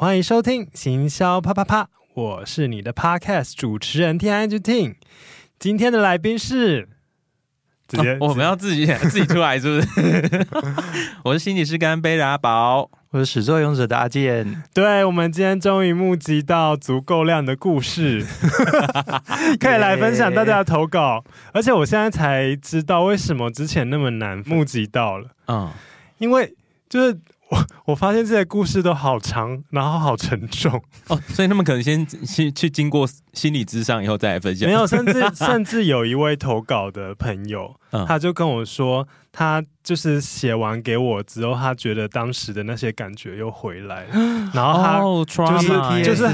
欢迎收听行销啪啪啪，我是你的 Podcast 主持人 Ting。今天的来宾是，直接、哦、我们要自己 自己出来，是不是？我是心理师干杯的阿宝，我是始作俑者的阿健。对，我们今天终于募集到足够量的故事，可以来分享大家的投稿。而且我现在才知道为什么之前那么难募集到了。嗯，因为就是。我 我发现这些故事都好长，然后好沉重哦，所以他们可能先去去经过心理咨商以后再来分享。没有，甚至 甚至有一位投稿的朋友，嗯、他就跟我说，他就是写完给我之后，他觉得当时的那些感觉又回来了，然后他就是、哦、就是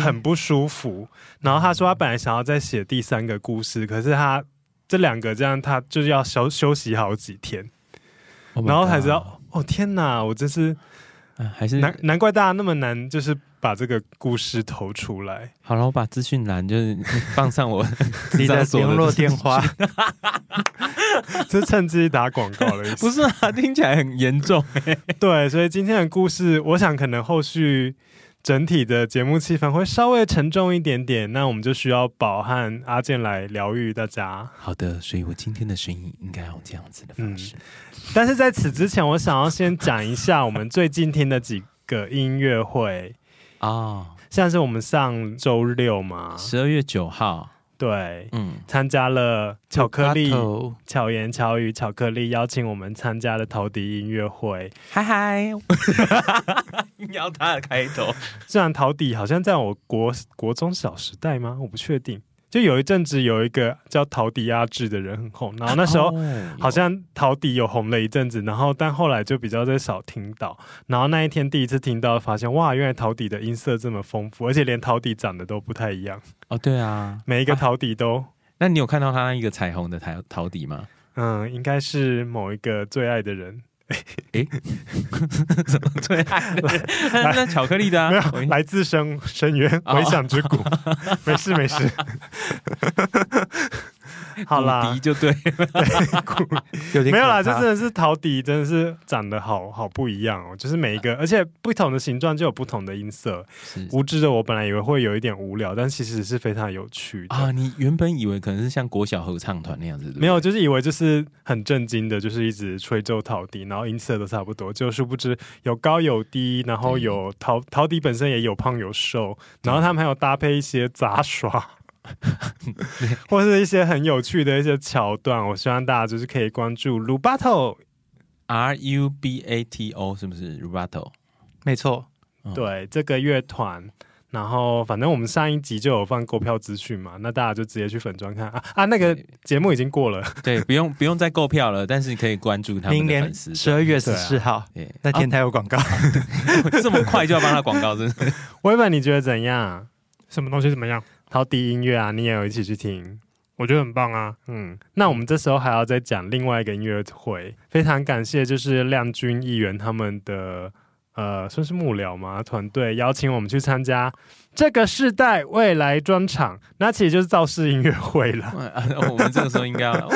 很不舒服。然后他说他本来想要再写第三个故事，可是他这两个这样，他就是要休休息好几天，oh、然后才知道。哦天哪！我真是，还是难难怪大家那么难，就是把这个故事投出来。好了，我把资讯栏就是放上我 你的联络电话，这趁机打广告了。不是啊，听起来很严重。对，所以今天的故事，我想可能后续。整体的节目气氛会稍微沉重一点点，那我们就需要宝和阿健来疗愈大家。好的，所以我今天的声音应该用这样子的方式。嗯，但是在此之前，我想要先讲一下我们最近听的几个音乐会啊，像是我们上周六嘛，十二月九号。对，嗯，参加了巧克力、巧言巧语、巧克力邀请我们参加了陶笛音乐会，嗨嗨，要他的开头。虽然陶笛好像在我国国中小时代吗？我不确定。就有一阵子有一个叫陶笛阿志的人很红，然后那时候好像陶笛有红了一阵子，然后但后来就比较在少听到。然后那一天第一次听到，发现哇，原来陶笛的音色这么丰富，而且连陶笛长得都不太一样。哦，对啊，每一个陶笛都。啊，那你有看到他那一个彩虹的陶陶笛吗？嗯，应该是某一个最爱的人。哎，怎么最爱的？那巧克力的啊，来自深深渊，回响之谷。没事没事。好啦，笛就对，对 没有啦，这真的是陶笛，真的是长得好好不一样哦。就是每一个，而且不同的形状就有不同的音色。无知的我本来以为会有一点无聊，但其实是非常有趣的啊。你原本以为可能是像国小合唱团那样子，没有，就是以为就是很震惊的，就是一直吹奏陶笛，然后音色都差不多，就殊不知有高有低，然后有陶陶笛本身也有胖有瘦，然后他们还有搭配一些杂耍。或是一些很有趣的一些桥段，我希望大家就是可以关注 Rubato，R U B A T O，是不是 Rubato？没错，对这个乐团。然后反正我们上一集就有放购票资讯嘛，那大家就直接去粉专看啊啊，那个节目已经过了，对，不用不用再购票了，但是你可以关注他们。明年十二月十四号，那天台有广告，这么快就要帮他广告，真的。威文，你觉得怎样？什么东西怎么样？陶笛音乐啊，你也有一起去听，我觉得很棒啊。嗯，那我们这时候还要再讲另外一个音乐会，非常感谢就是亮君议员他们的呃，算是幕僚嘛团队邀请我们去参加这个世代未来专场，那其实就是造势音乐会了。我们这个时候应该要。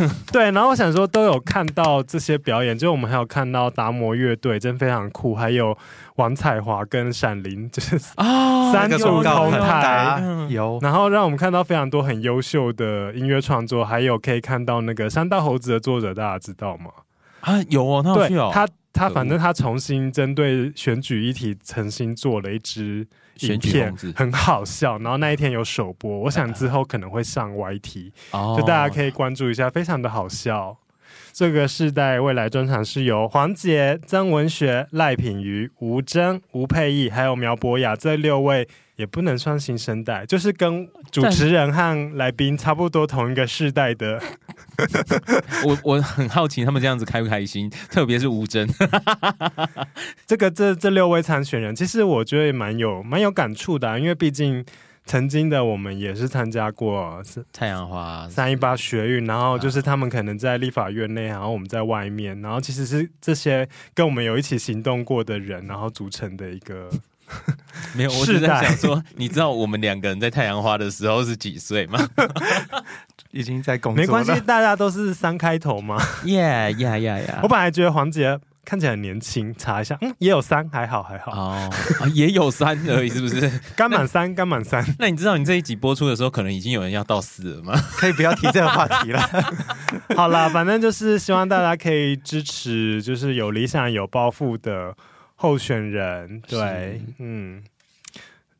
对，然后我想说都有看到这些表演，就我们还有看到达摩乐队，真非常酷，还有王彩华跟闪灵，就是啊三组同台有，然后让我们看到非常多很优秀的音乐创作，还有可以看到那个山道猴子的作者，大家知道吗？啊，有哦，他有他他反正他重新针对选举议题，重新做了一支。影片很好笑，然后那一天有首播，我想之后可能会上 YT，就大家可以关注一下，非常的好笑。这个世代未来专场是由黄杰、曾文学、赖品瑜、吴峥、吴佩义还有苗博雅这六位。也不能算新生代，就是跟主持人和来宾差不多同一个世代的。我 我很好奇他们这样子开不开心，特别是吴峥。这个这这六位参选人，其实我觉得也蛮有蛮有感触的啊，因为毕竟曾经的我们也是参加过太阳花三一八学运，然后就是他们可能在立法院内，然后我们在外面，然后其实是这些跟我们有一起行动过的人，然后组成的一个。没有，我是在想说，你知道我们两个人在太阳花的时候是几岁吗？已经在工作了。没关系，大家都是三开头吗？耶耶耶耶！我本来觉得黄杰看起来很年轻，查一下，嗯，也有三，还好还好哦，也有三而已，是不是？刚满三，刚满三。那你知道你这一集播出的时候，可能已经有人要到四了吗？可以不要提这个话题了。好啦，反正就是希望大家可以支持，就是有理想、有抱负的候选人。对，是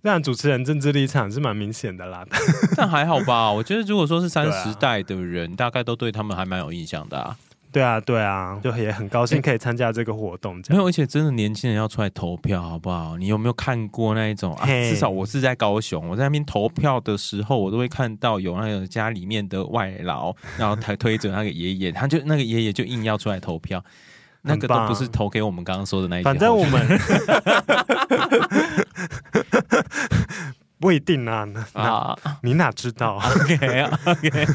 嗯。但主持人政治立场是蛮明显的啦，但还好吧。我觉得如果说是三十代的人，啊、大概都对他们还蛮有印象的啊。对啊，对啊，就也很高兴可以参加这个活动。没有，而且真的年轻人要出来投票，好不好？你有没有看过那一种？啊、至少我是在高雄，我在那边投票的时候，我都会看到有那个家里面的外劳，然后他推着那个爷爷，他就那个爷爷就硬要出来投票。那个都不是投给我们刚刚说的那一，反正我们 不一定啊，啊，你哪知道？OK OK，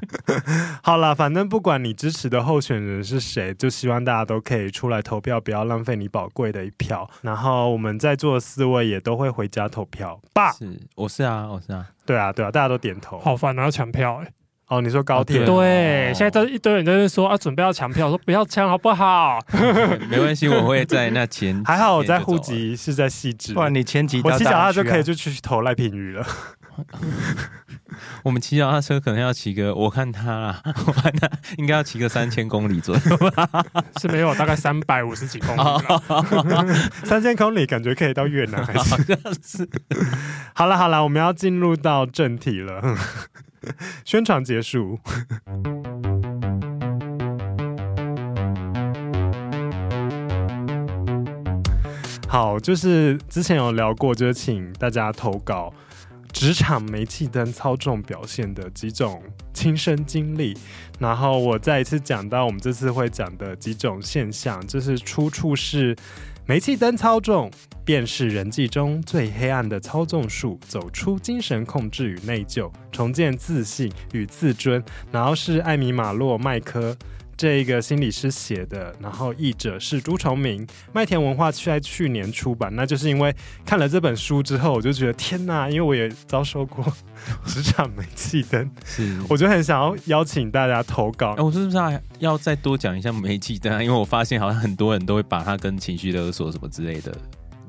好了，反正不管你支持的候选人是谁，就希望大家都可以出来投票，不要浪费你宝贵的一票。然后我们在座的四位也都会回家投票。爸，是，我是啊，我是啊，对啊，对啊，大家都点头。好烦啊，要抢票哎、欸。哦，你说高铁？对，对哦、现在都一堆人在说啊，准备要抢票，说不要抢好不好？没关系，我会在那前。还好我在户籍是在细致，不然你前几我骑脚踏就可以就去投赖品鱼了。我们骑脚踏车可能要骑个，我看他啦，我看他应该要骑个三千公里左右吧？是没有，大概三百五十几公里。三千公里感觉可以到越南，还是？好像是。好了好了，我们要进入到正题了。宣传结束。好，就是之前有聊过，就是请大家投稿职场煤气灯操纵表现的几种亲身经历，然后我再一次讲到我们这次会讲的几种现象，就是出处是。煤气灯操纵，便是人际中最黑暗的操纵术。走出精神控制与内疚，重建自信与自尊。然后是艾米马洛麦克。这一个心理师写的，然后译者是朱崇明，麦田文化在去年出版。那就是因为看了这本书之后，我就觉得天哪，因为我也遭受过职场煤气灯，是，我就很想要邀请大家投稿。哎，我是不是要，要再多讲一下煤气灯啊？因为我发现好像很多人都会把它跟情绪勒索什么之类的。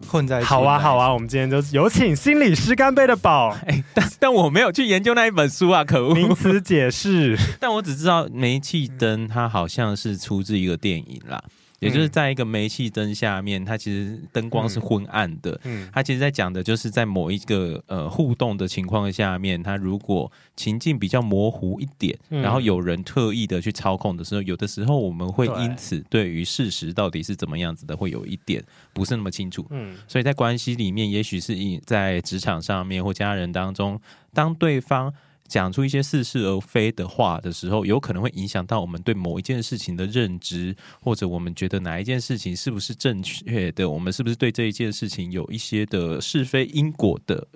混在一起。好啊，好啊，我们今天就有请心理师干杯的宝。哎，但但我没有去研究那一本书啊，可恶！名词解释，但我只知道煤气灯它好像是出自一个电影啦。也就是在一个煤气灯下面，它其实灯光是昏暗的。嗯，它其实在讲的就是在某一个呃互动的情况下面，它如果情境比较模糊一点，然后有人特意的去操控的时候，有的时候我们会因此对于事实到底是怎么样子的，会有一点不是那么清楚。嗯，所以在关系里面，也许是在职场上面或家人当中，当对方。讲出一些似是而非的话的时候，有可能会影响到我们对某一件事情的认知，或者我们觉得哪一件事情是不是正确的，我们是不是对这一件事情有一些的是非因果的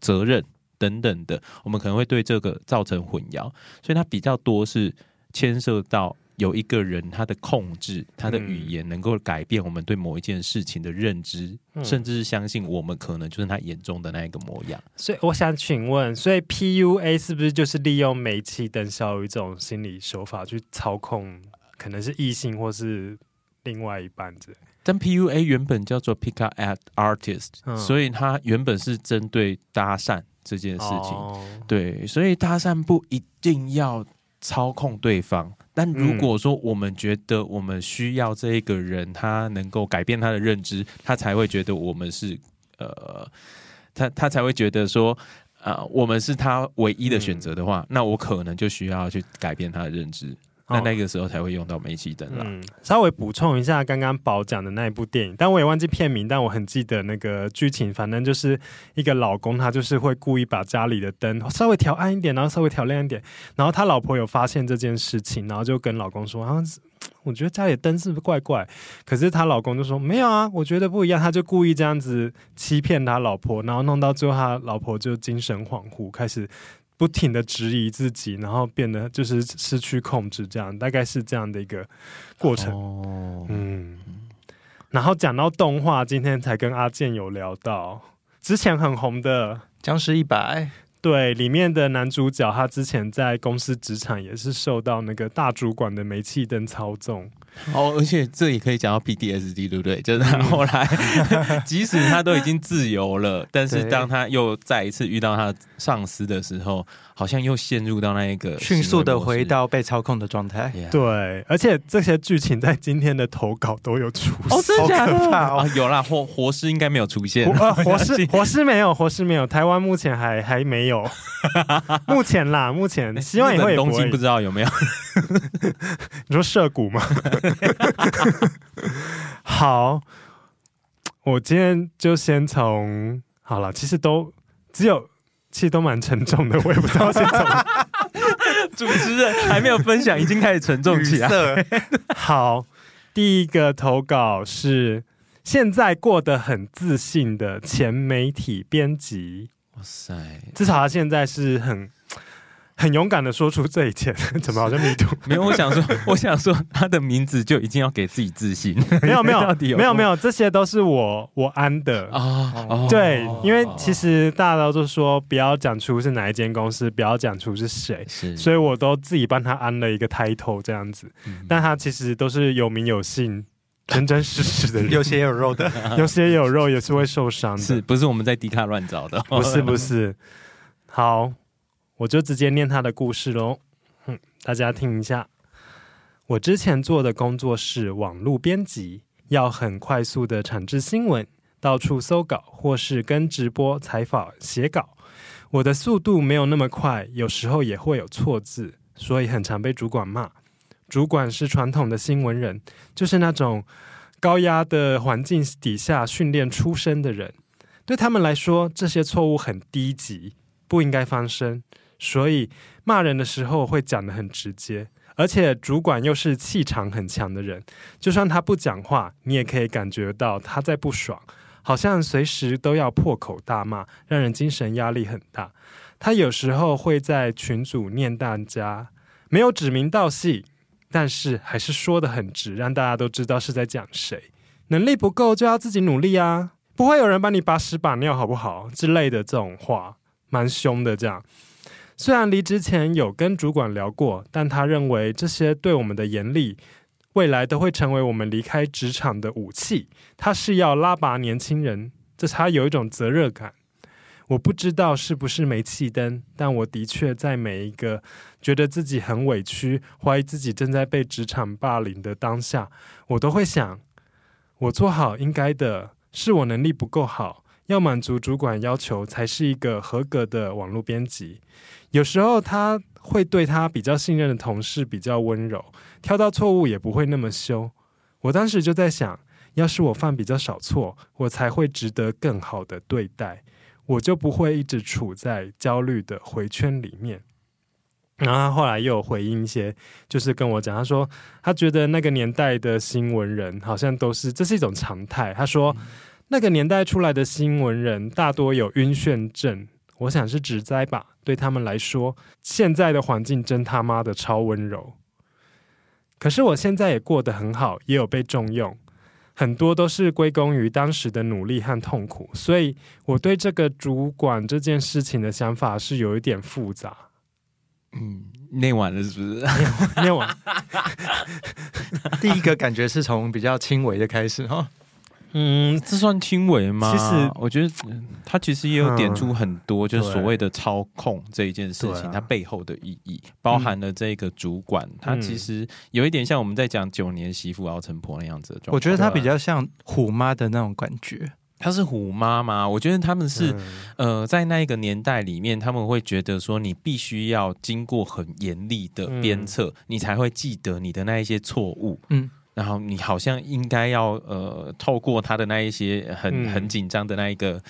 责任等等的，我们可能会对这个造成混淆，所以它比较多是牵涉到。有一个人，他的控制，他的语言能够改变我们对某一件事情的认知，嗯、甚至是相信我们可能就是他眼中的那一个模样。所以，我想请问，所以 PUA 是不是就是利用煤气灯效应这种心理手法去操控，可能是异性或是另外一半子？但 PUA 原本叫做 Pick Up Artist，、嗯、所以它原本是针对搭讪这件事情。哦、对，所以搭讪不一定要操控对方。但如果说我们觉得我们需要这一个人，他能够改变他的认知，他才会觉得我们是呃，他他才会觉得说啊、呃，我们是他唯一的选择的话，嗯、那我可能就需要去改变他的认知。那那个时候才会用到煤气灯啦。嗯，稍微补充一下刚刚宝讲的那一部电影，但我也忘记片名，但我很记得那个剧情。反正就是一个老公，他就是会故意把家里的灯稍微调暗一点，然后稍微调亮一点。然后他老婆有发现这件事情，然后就跟老公说：“啊，我觉得家里灯是不是怪怪？”可是他老公就说：“没有啊，我觉得不一样。”他就故意这样子欺骗他老婆，然后弄到最后，他老婆就精神恍惚，开始。不停的质疑自己，然后变得就是失去控制，这样大概是这样的一个过程。哦、嗯，然后讲到动画，今天才跟阿健有聊到之前很红的《僵尸一百》，对，里面的男主角他之前在公司职场也是受到那个大主管的煤气灯操纵。哦，而且这也可以讲到 PTSD，对不对？就是他后来，嗯、即使他都已经自由了，但是当他又再一次遇到他上司的时候，好像又陷入到那一个迅速的回到被操控的状态。Yeah. 对，而且这些剧情在今天的投稿都有出现，哦，真的假的？好可怕哦啊、有啦，活活尸应该没有出现，活活尸 活尸没有，活尸没有，台湾目前还还没有，目前啦，目前希望也会有。东京不知道有没有？你说涉谷吗？好，我今天就先从好了，其实都只有，其实都蛮沉重的，我也不知道先从。主持人还没有分享，已经开始沉重起来。好，第一个投稿是现在过得很自信的前媒体编辑。哇塞，至少他现在是很。很勇敢的说出这一切，怎么好像迷途？没有，我想说，我想说，他的名字就已经要给自己自信。没有，没有，有没有，没有，这些都是我我安的啊。哦、对，哦、因为其实大家都说不要讲出是哪一间公司，不要讲出是谁，是所以我都自己帮他安了一个 title 这样子。嗯、但他其实都是有名有姓、真真实实的人，有血有肉的，有血有肉也是会受伤的，是不是我们在迪卡乱找的？不是，不是。好。我就直接念他的故事喽，嗯，大家听一下。我之前做的工作是网络编辑，要很快速的产制新闻，到处搜稿，或是跟直播采访写稿。我的速度没有那么快，有时候也会有错字，所以很常被主管骂。主管是传统的新闻人，就是那种高压的环境底下训练出身的人，对他们来说，这些错误很低级，不应该发生。所以骂人的时候会讲得很直接，而且主管又是气场很强的人，就算他不讲话，你也可以感觉到他在不爽，好像随时都要破口大骂，让人精神压力很大。他有时候会在群组念大家，没有指名道姓，但是还是说得很直，让大家都知道是在讲谁。能力不够就要自己努力啊，不会有人帮你把屎把尿，好不好？之类的这种话，蛮凶的这样。虽然离职前有跟主管聊过，但他认为这些对我们的严厉，未来都会成为我们离开职场的武器。他是要拉拔年轻人，这他有一种责任感。我不知道是不是煤气灯，但我的确在每一个觉得自己很委屈、怀疑自己正在被职场霸凌的当下，我都会想：我做好应该的，是我能力不够好，要满足主管要求才是一个合格的网络编辑。有时候他会对他比较信任的同事比较温柔，挑到错误也不会那么凶。我当时就在想，要是我犯比较少错，我才会值得更好的对待，我就不会一直处在焦虑的回圈里面。然后他后来又有回应一些，就是跟我讲，他说他觉得那个年代的新闻人好像都是这是一种常态。他说那个年代出来的新闻人大多有晕眩症。我想是指灾吧，对他们来说，现在的环境真他妈的超温柔。可是我现在也过得很好，也有被重用，很多都是归功于当时的努力和痛苦。所以我对这个主管这件事情的想法是有一点复杂。嗯，念完了是不是？念完。第一个感觉是从比较轻微的开始哈。嗯，这算轻微吗？其实我觉得他其实也有点出很多，就是所谓的操控这一件事情，它背后的意义，包含了这个主管，他其实有一点像我们在讲九年媳妇熬成婆那样子的状态。我觉得他比较像虎妈的那种感觉。她是虎妈吗？我觉得他们是呃，在那一个年代里面，他们会觉得说，你必须要经过很严厉的鞭策，你才会记得你的那一些错误。嗯。然后你好像应该要呃，透过他的那一些很很紧张的那一个。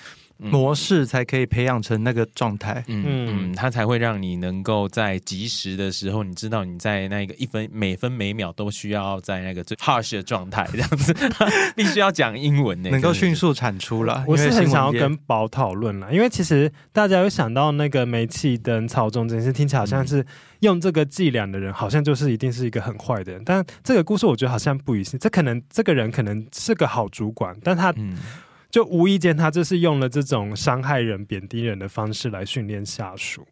模式才可以培养成那个状态，嗯嗯，它才会让你能够在及时的时候，你知道你在那个一分每分每秒都需要在那个最 harsh 的状态，这样子 必须要讲英文呢，能够迅速产出了。我是很想要跟宝讨论了，因为其实大家有想到那个煤气灯操纵这件事，听起来好像是用这个伎俩的人，好像就是一定是一个很坏的人。但这个故事我觉得好像不一定，这可能这个人可能是个好主管，但他。嗯就无意间，他就是用了这种伤害人、贬低人的方式来训练下属。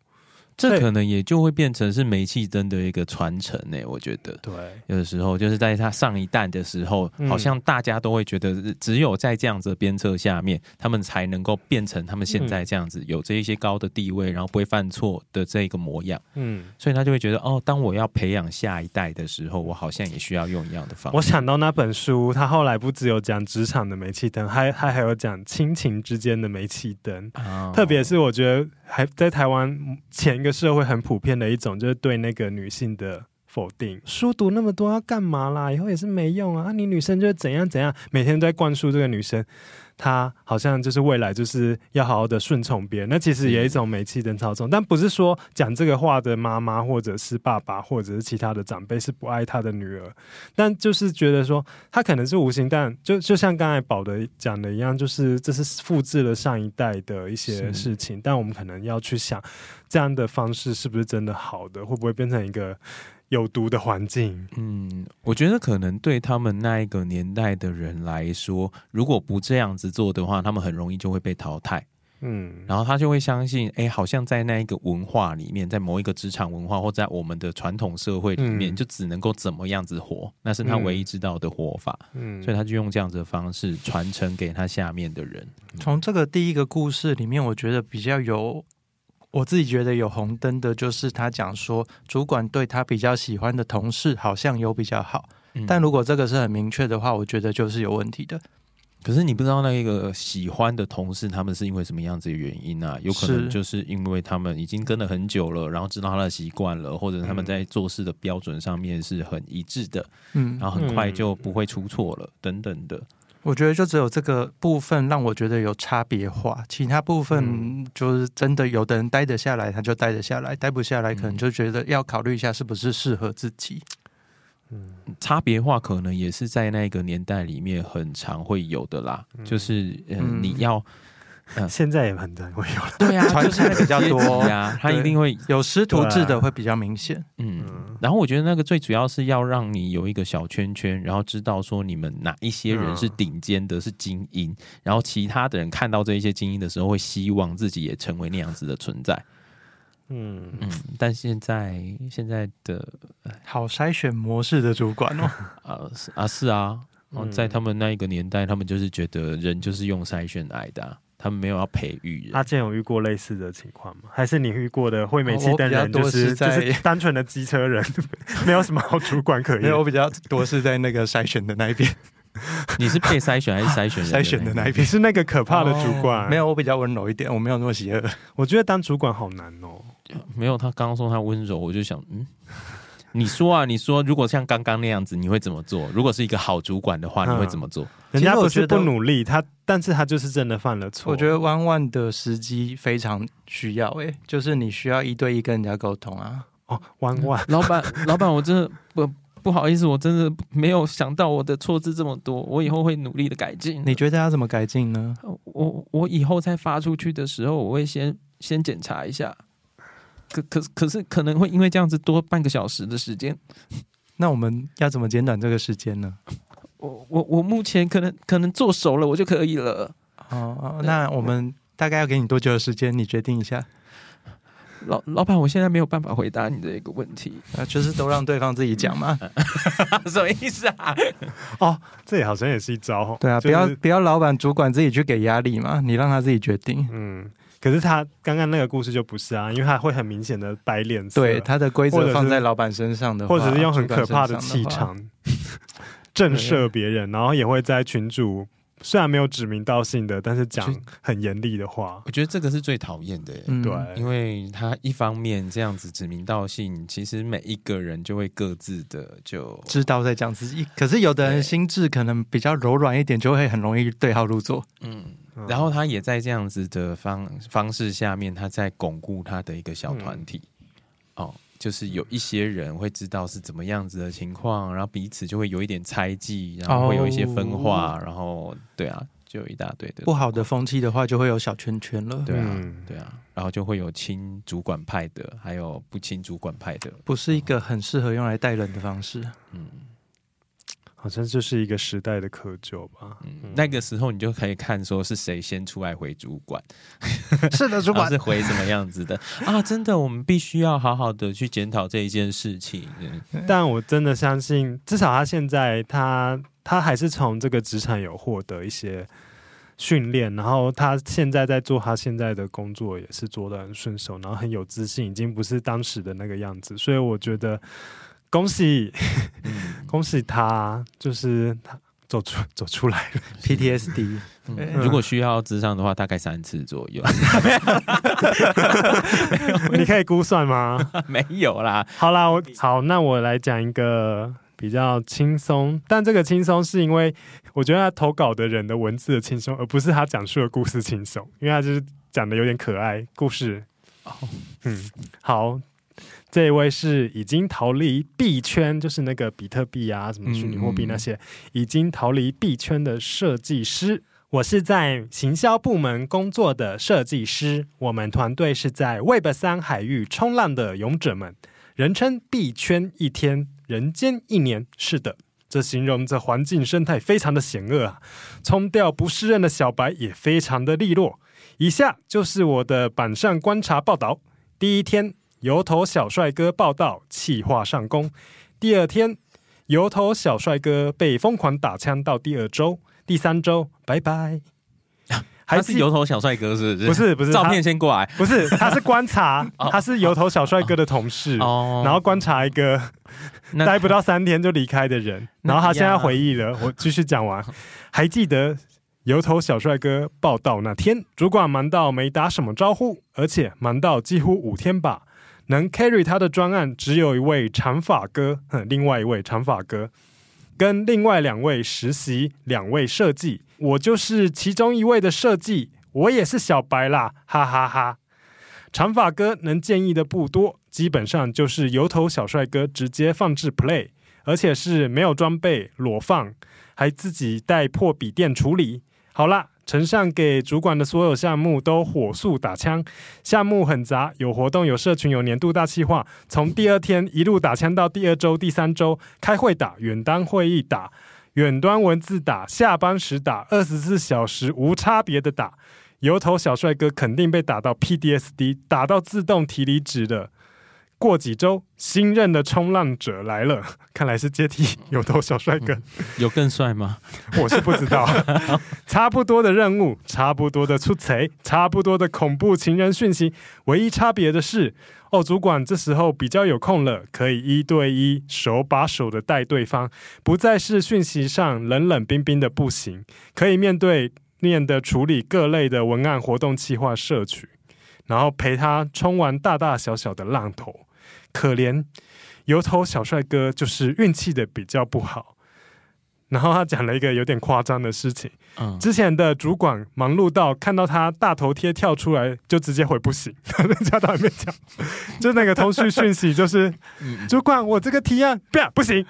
这可能也就会变成是煤气灯的一个传承呢。我觉得，对，有的时候就是在他上一代的时候，嗯、好像大家都会觉得，只有在这样子的鞭策下面，他们才能够变成他们现在这样子，有这一些高的地位，然后不会犯错的这个模样。嗯，所以他就会觉得，哦，当我要培养下一代的时候，我好像也需要用一样的方法。我想到那本书，他后来不只有讲职场的煤气灯，还还还有讲亲情之间的煤气灯，哦、特别是我觉得还在台湾前一个社会很普遍的一种，就是对那个女性的否定。书读那么多要干嘛啦？以后也是没用啊！啊你女生就是怎样怎样，每天都在灌输这个女生。她好像就是未来就是要好好的顺从别人，那其实也有一种煤气灯操纵，但不是说讲这个话的妈妈或者是爸爸或者是其他的长辈是不爱他的女儿，但就是觉得说他可能是无形，但就就像刚才宝的讲的一样，就是这是复制了上一代的一些事情，但我们可能要去想这样的方式是不是真的好的，会不会变成一个。有毒的环境，嗯，我觉得可能对他们那一个年代的人来说，如果不这样子做的话，他们很容易就会被淘汰，嗯，然后他就会相信，哎、欸，好像在那一个文化里面，在某一个职场文化或在我们的传统社会里面，嗯、就只能够怎么样子活，那是他唯一知道的活法，嗯，所以他就用这样子的方式传承给他下面的人。从这个第一个故事里面，我觉得比较有。我自己觉得有红灯的，就是他讲说，主管对他比较喜欢的同事好像有比较好，嗯、但如果这个是很明确的话，我觉得就是有问题的。可是你不知道那个喜欢的同事他们是因为什么样子的原因啊？有可能就是因为他们已经跟了很久了，然后知道他的习惯了，或者他们在做事的标准上面是很一致的，嗯，然后很快就不会出错了，嗯、等等的。我觉得就只有这个部分让我觉得有差别化，其他部分就是真的，有的人待得下来，他就待得下来；待不下来，可能就觉得要考虑一下是不是适合自己。嗯，差别化可能也是在那个年代里面很常会有的啦，就是嗯，你要。嗯、现在也很难会有了，对啊，传承比较多。呀，他一定会有师徒制的会比较明显，嗯，然后我觉得那个最主要是要让你有一个小圈圈，然后知道说你们哪一些人是顶尖的，是精英，然后其他的人看到这一些精英的时候，会希望自己也成为那样子的存在，嗯。嗯，但现在现在的好筛选模式的主管哦，啊是啊是啊，在他们那一个年代，他们就是觉得人就是用筛选来的啊。他们没有要培育。阿健有遇过类似的情况吗？还是你遇过的会煤气灯人就是就是单纯的机车人，没有什么好主管可言。没有，我比较多是在那个筛选的那一边。你是被筛选还是筛选筛选的那一边？是那个可怕的主管。没有，我比较温柔一点，我没有那么邪恶。我觉得当主管好难哦。没有，他刚刚说他温柔，我就想，嗯。你说啊，你说，如果像刚刚那样子，你会怎么做？如果是一个好主管的话，你会怎么做？人家不是不努力，他，但是他就是真的犯了错。我觉得弯弯的时机非常需要，欸，哎，就是你需要一对一跟人家沟通啊。哦，弯弯，老板，老板，我真的不不好意思，我真的没有想到我的错字这么多，我以后会努力的改进。你觉得要怎么改进呢？我我以后再发出去的时候，我会先先检查一下。可可可是可能会因为这样子多半个小时的时间，那我们要怎么减短这个时间呢？我我我目前可能可能做熟了我就可以了。哦，那我们大概要给你多久的时间？你决定一下。老老板，我现在没有办法回答你的一个问题，啊，就是都让对方自己讲嘛。什么意思啊？哦，这也好像也是一招。对啊，就是、不要不要老板主管自己去给压力嘛，你让他自己决定。嗯。可是他刚刚那个故事就不是啊，因为他会很明显的摆脸色，对他的规则放在老板身上的，或者是用很可怕的气场 震慑别人，然后也会在群主虽然没有指名道姓的，但是讲很严厉的话。我觉得这个是最讨厌的，嗯、对，因为他一方面这样子指名道姓，其实每一个人就会各自的就知道在讲自己。可是有的人心智可能比较柔软一点，就会很容易对号入座。嗯。然后他也在这样子的方方式下面，他在巩固他的一个小团体。嗯、哦，就是有一些人会知道是怎么样子的情况，然后彼此就会有一点猜忌，然后会有一些分化，哦、然后对啊，就有一大堆的不好的风气的话，就会有小圈圈了。对啊，对啊，然后就会有亲主管派的，还有不亲主管派的，不是一个很适合用来带人的方式。嗯。好像就是一个时代的窠臼吧。嗯，那个时候你就可以看说是谁先出来回主管，是的，主管 是回什么样子的 啊？真的，我们必须要好好的去检讨这一件事情。但我真的相信，至少他现在他他还是从这个职场有获得一些训练，然后他现在在做他现在的工作也是做的很顺手，然后很有自信，已经不是当时的那个样子。所以我觉得。恭喜，恭喜他，就是他走出 走出来了。PTSD，如果需要智商的话，大概三次左右。你可以估算吗？没有啦。好啦，我好，那我来讲一个比较轻松，但这个轻松是因为我觉得他投稿的人的文字的轻松，而不是他讲述的故事轻松，因为他就是讲的有点可爱故事。哦，嗯，好。这一位是已经逃离币圈，就是那个比特币啊，什么虚拟货币那些，已经逃离币圈的设计师。我是在行销部门工作的设计师，我们团队是在 Web 三海域冲浪的勇者们，人称币圈一天，人间一年。是的，这形容这环境生态非常的险恶啊，冲掉不适任的小白也非常的利落。以下就是我的板上观察报道，第一天。油头小帅哥报道，气化上工。第二天，油头小帅哥被疯狂打枪。到第二周、第三周，拜拜。还是油头小帅哥是不是？不是不是，照片先过来。不是，他是观察，他是油头小帅哥的同事，然后观察一个 待不到三天就离开的人。然后他现在回忆了，我继续讲完。还记得油头小帅哥报道那天，主管忙到没打什么招呼，而且忙到几乎五天吧。能 carry 他的专案只有一位长发哥，另外一位长发哥跟另外两位实习，两位设计，我就是其中一位的设计，我也是小白啦，哈哈哈哈。长发哥能建议的不多，基本上就是油头小帅哥直接放置 play，而且是没有装备裸放，还自己带破笔电处理。好啦。呈上给主管的所有项目都火速打枪，项目很杂，有活动，有社群，有年度大计划。从第二天一路打枪到第二周、第三周，开会打，远端会议打，远端文字打，下班时打，二十四小时无差别的打。油头小帅哥肯定被打到 PDSD，打到自动提离职的。过几周，新任的冲浪者来了，看来是接替有头小帅哥。有更帅吗？我是不知道。差不多的任务，差不多的出错，差不多的恐怖情人讯息。唯一差别的是，哦，主管这时候比较有空了，可以一对一、手把手的带对方，不再是讯息上冷冷冰冰的不行，可以面对面的处理各类的文案、活动、企划、社群，然后陪他冲完大大小小的浪头。可怜油头小帅哥就是运气的比较不好，然后他讲了一个有点夸张的事情。嗯，之前的主管忙碌到看到他大头贴跳出来就直接回不行，人家都还没讲，就那个通讯讯息就是，主管我这个提案不要不行。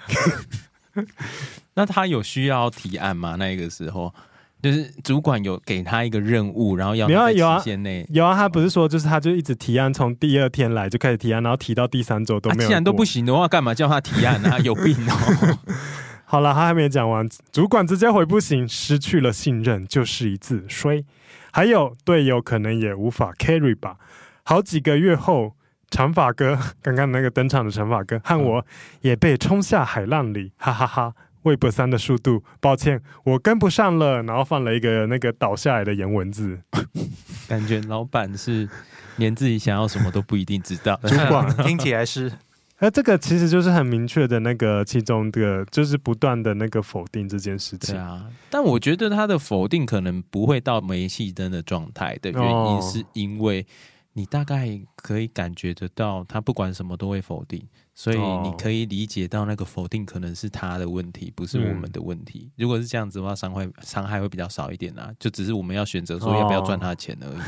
那他有需要提案吗？那个时候？就是主管有给他一个任务，然后要在期限内有啊，他不是说就是他就一直提案，从第二天来就开始提案，然后提到第三周都没有。既然都不行的话，干嘛叫他提案呢？有病哦！好了，他还没讲完，主管直接回不行，失去了信任就是一字衰。还有队友可能也无法 carry 吧。好几个月后，长发哥 刚刚那个登场的长发哥和我也被冲下海浪里，哈哈哈。Web 三的速度，抱歉，我跟不上了。然后放了一个那个倒下来的颜文字，感觉老板是连自己想要什么都不一定知道。主管 听起来是，那这个其实就是很明确的那个其中的，就是不断的那个否定这件事情。对啊，但我觉得他的否定可能不会到煤气灯的状态的原因，是因为你大概可以感觉得到，他不管什么都会否定。所以你可以理解到那个否定可能是他的问题，不是我们的问题。嗯、如果是这样子的话，伤害伤害会比较少一点啊。就只是我们要选择说要不要赚他的钱而已。哦、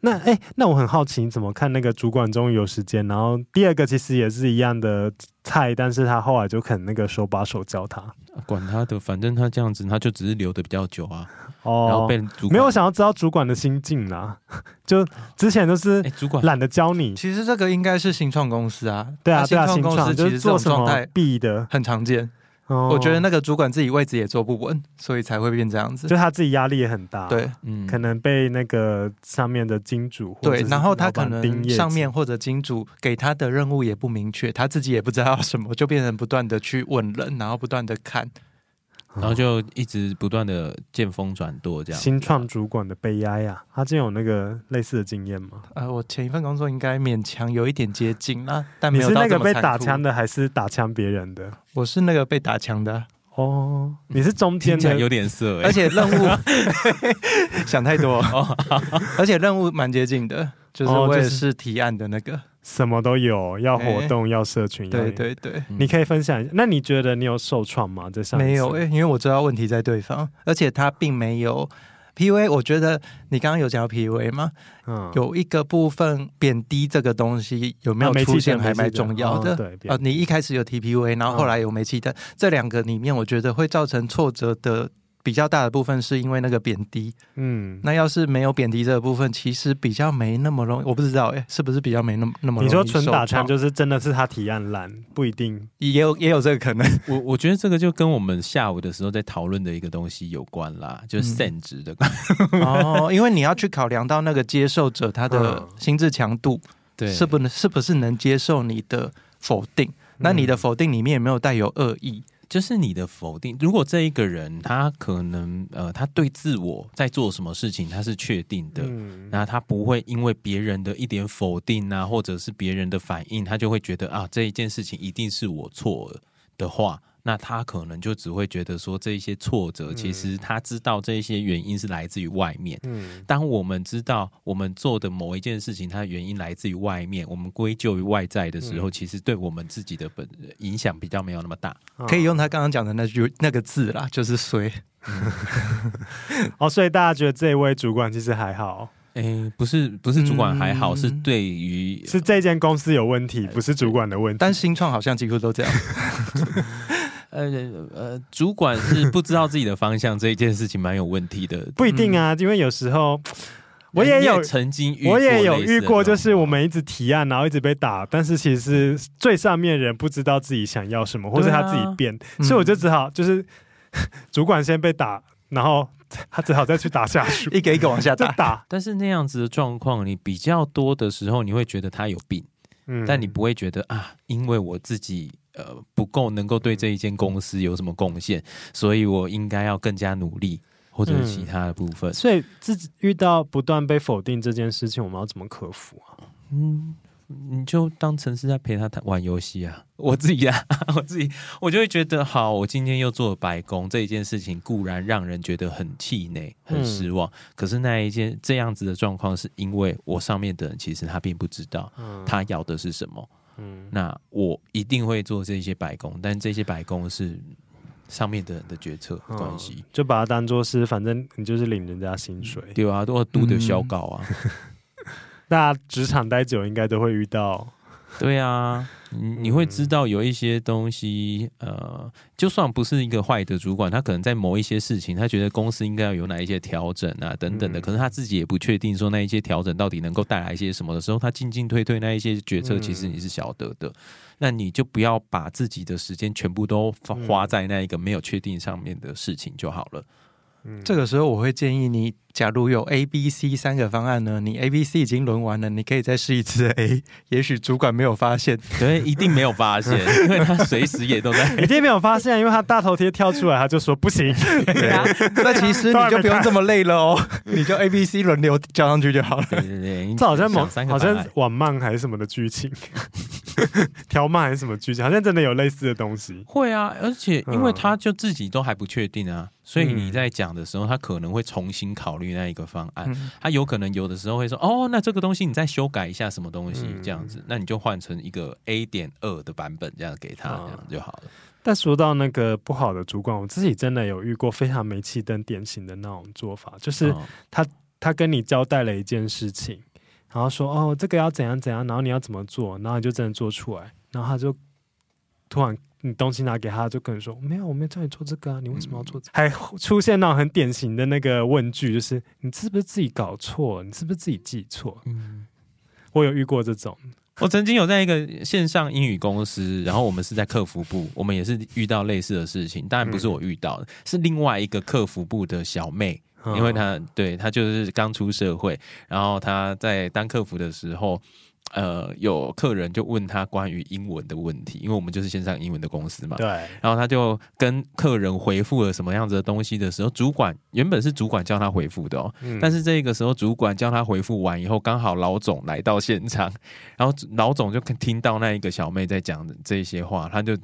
那哎、欸，那我很好奇，你怎么看那个主管终于有时间？然后第二个其实也是一样的菜，但是他后来就肯那个手把手教他。管他的，反正他这样子，他就只是留的比较久啊。哦，然后被主管没有想要知道主管的心境啊，就之前都是主管懒得教你。其实这个应该是新创公司啊，对啊，新创公司其实做状态弊的很常见。哦、我觉得那个主管自己位置也坐不稳，所以才会变这样子。就他自己压力也很大，对，嗯，可能被那个上面的金主对，然后他可能上面或者金主给他的任务也不明确，他自己也不知道什么，就变成不断的去问人，然后不断的看。然后就一直不断的见风转舵，这样。新创主管的悲哀呀，他真有那个类似的经验吗？呃，我前一份工作应该勉强有一点接近啊，但没有。你是那个被打枪的，还是打枪别人的？我是那个被打枪的。哦，你是中间的，有点色，而且任务 想太多，而且任务蛮接近的，就是我也是提案的那个。什么都有，要活动，欸、要社群，对对对，你可以分享一下。那你觉得你有受创吗？在上面没有、欸，因为我知道问题在对方，而且他并没有 PUA。我觉得你刚刚有讲到 PUA 吗？嗯，有一个部分贬低这个东西有没有出现还蛮重要的。对，呃，你一开始有提 PUA，然后后来有煤气灯，这两个里面，我觉得会造成挫折的。比较大的部分是因为那个贬低，嗯，那要是没有贬低这个部分，其实比较没那么容易。我不知道，哎，是不是比较没那么那么容易？你说纯打枪就是真的是他提案烂，不一定，也有也有这个可能。我我觉得这个就跟我们下午的时候在讨论的一个东西有关啦，就是 SAND 值的、嗯、哦，因为你要去考量到那个接受者他的心智强度，对，是不能是不是能接受你的否定？那你的否定里面有没有带有恶意？就是你的否定。如果这一个人他可能呃，他对自我在做什么事情他是确定的，嗯，那他不会因为别人的一点否定啊，或者是别人的反应，他就会觉得啊，这一件事情一定是我错了的话。那他可能就只会觉得说，这一些挫折，其实他知道这一些原因是来自于外面。嗯，当我们知道我们做的某一件事情，它的原因来自于外面，我们归咎于外在的时候，其实对我们自己的本影响比较没有那么大。可以用他刚刚讲的那句那个字啦，就是衰。哦，所以大家觉得这一位主管其实还好？哎、欸，不是，不是主管还好，嗯、是对于是这间公司有问题，不是主管的问题。但新创好像几乎都这样。呃呃，主管是不知道自己的方向这一件事情蛮有问题的，不一定啊，因为有时候我也有曾经遇，我也有遇过，就是我们一直提案，然后一直被打，但是其实最上面人不知道自己想要什么，或者他自己变，所以我就只好就是 主管先被打，然后他只好再去打下属，一个一个往下打。打。但是那样子的状况，你比较多的时候，你会觉得他有病，嗯，但你不会觉得啊，因为我自己。呃，不够能够对这一间公司有什么贡献，所以我应该要更加努力，或者是其他的部分。嗯，所以自己遇到不断被否定这件事情，我们要怎么克服啊？嗯。你就当成是在陪他玩游戏啊！我自己啊，我自己，我就会觉得，好，我今天又做了白工这一件事情，固然让人觉得很气馁、很失望。嗯、可是那一件这样子的状况，是因为我上面的人其实他并不知道他要的是什么。嗯，那我一定会做这些白工，但这些白工是上面的人的决策关系，就把它当做是，反正你就是领人家薪水，对啊，都要读的小稿啊。嗯 大家职场待久，应该都会遇到。对啊，你你会知道有一些东西，呃，就算不是一个坏的主管，他可能在某一些事情，他觉得公司应该要有哪一些调整啊，等等的。可是他自己也不确定说那一些调整到底能够带来一些什么的时候，他进进退退那一些决策，其实你是晓得的。那你就不要把自己的时间全部都花在那一个没有确定上面的事情就好了。这个时候我会建议你，假如有 A、B、C 三个方案呢，你 A、B、C 已经轮完了，你可以再试一次 A。也许主管没有发现，对，一定没有发现，因为他随时也都在，一定没有发现，因为他大头贴跳出来，他就说不行。对啊，那其实你就不用这么累了哦，你就 A、B、C 轮流交上去就好了。对对对，这好像某好像网漫还是什么的剧情，条漫还是什么剧情，好像真的有类似的东西。会啊，而且因为他就自己都还不确定啊。所以你在讲的时候，他可能会重新考虑那一个方案。他有可能有的时候会说：“哦，那这个东西你再修改一下什么东西这样子，那你就换成一个 A 点二的版本，这样给他，这样就好了。”但说到那个不好的主管，我自己真的有遇过非常煤气灯典型的那种做法，就是他他跟你交代了一件事情，然后说：“哦，这个要怎样怎样，然后你要怎么做，然后你就真的做出来，然后他就突然。”你东西拿给他，就跟你说没有，我没有叫你做这个啊，你为什么要做这个？还出现那种很典型的那个问句，就是你是不是自己搞错？你是不是自己记错？嗯，我有遇过这种，我曾经有在一个线上英语公司，然后我们是在客服部，我们也是遇到类似的事情，当然不是我遇到的，嗯、是另外一个客服部的小妹，因为他对他就是刚出社会，然后他在当客服的时候。呃，有客人就问他关于英文的问题，因为我们就是线上英文的公司嘛。对。然后他就跟客人回复了什么样子的东西的时候，主管原本是主管叫他回复的哦，嗯、但是这个时候主管叫他回复完以后，刚好老总来到现场，然后老总就听到那一个小妹在讲这些话，他就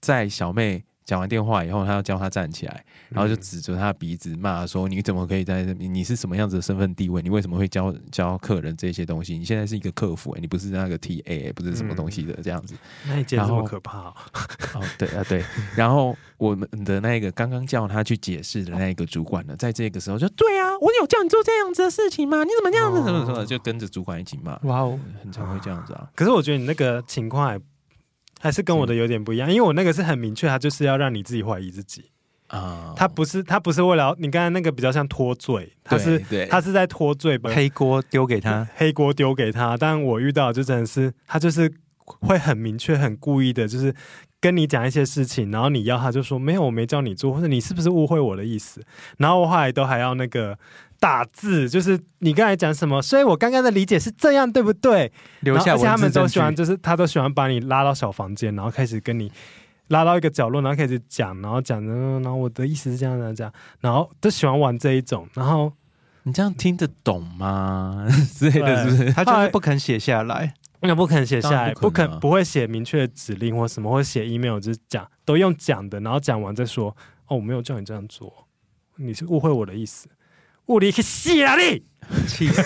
在小妹。讲完电话以后，他要叫他站起来，然后就指着他鼻子骂说：“你怎么可以在这里？你是什么样子的身份地位？你为什么会教教客人这些东西？你现在是一个客服，欸，你不是那个 TA，不是什么东西的这样子。嗯”那你这么可怕哦？哦，对啊，对。然后我们的那个刚刚叫他去解释的那一个主管呢，在这个时候就对啊，我有叫你做这样子的事情吗？你怎么这样子？怎么说？就跟着主管一起骂。哇哦，很常会这样子啊。可是我觉得你那个情况还。还是跟我的有点不一样，因为我那个是很明确，他就是要让你自己怀疑自己啊，他不是他不是为了你刚才那个比较像脱罪，他是他是在脱罪，把黑锅丢给他，黑锅丢给他。但我遇到就真的是他就是会很明确、很故意的，就是跟你讲一些事情，然后你要他就说没有，我没叫你做，或者你是不是误会我的意思？然后我后来都还要那个。打字就是你刚才讲什么，所以我刚刚的理解是这样，对不对？留下，而且他们都喜欢，就是他都喜欢把你拉到小房间，然后开始跟你拉到一个角落，然后开始讲，然后讲，然后我的意思是这样这样这样，然后都喜欢玩这一种。然后你这样听得懂吗？之类的，是不是？他就是不肯写下来，那不肯写下来，不肯不会写明确的指令或什么，或写 email 就是讲，都用讲的，然后讲完再说。哦，我没有叫你这样做，你是误会我的意思。物理去死啊你！气死，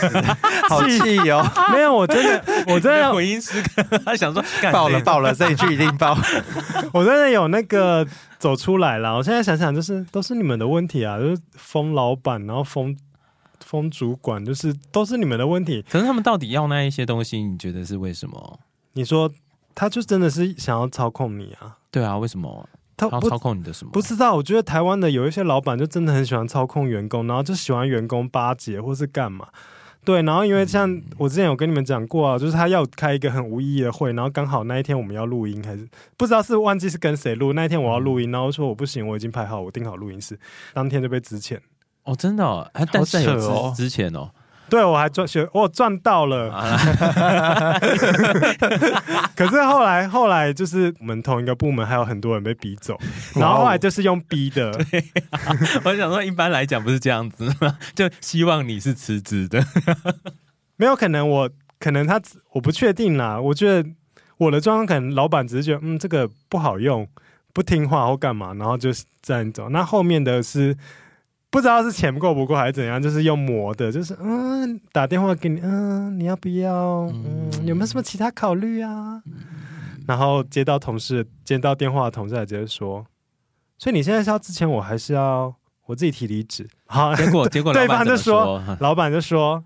好气哦！没有，我真的，我真的要回音时刻，他想说爆了爆了，这一句一定爆。我真的有那个走出来了。我现在想想，就是都是你们的问题啊，就是封老板，然后封封主管，就是都是你们的问题。可是他们到底要那一些东西？你觉得是为什么？你说他就真的是想要操控你啊？对啊，为什么？他不操控你的什么？不知道。我觉得台湾的有一些老板就真的很喜欢操控员工，然后就喜欢员工巴结或是干嘛。对，然后因为像我之前有跟你们讲过啊，就是他要开一个很无意义的会，然后刚好那一天我们要录音，还是不知道是忘记是跟谁录。那一天我要录音，然后说我不行，我已经排好，我订好录音室，当天就被支遣。哦，真的哦，但是有资资遣哦。对，我还赚学，我赚到了。可是后来，后来就是我们同一个部门还有很多人被逼走，然后后来就是用逼的。我想说，一般来讲不是这样子吗？就希望你是辞职的。没有可能我，我可能他，我不确定啦。我觉得我的状况可能老板只是觉得，嗯，这个不好用，不听话或干嘛，然后就这样走。那后面的是。不知道是钱够不够还是怎样，就是用磨的，就是嗯，打电话给你，嗯，你要不要？嗯，有没有什么其他考虑啊？然后接到同事接到电话的同事还直接说，所以你现在是要之前我还是要我自己提离职？好，结果结果对方就说，老板就说。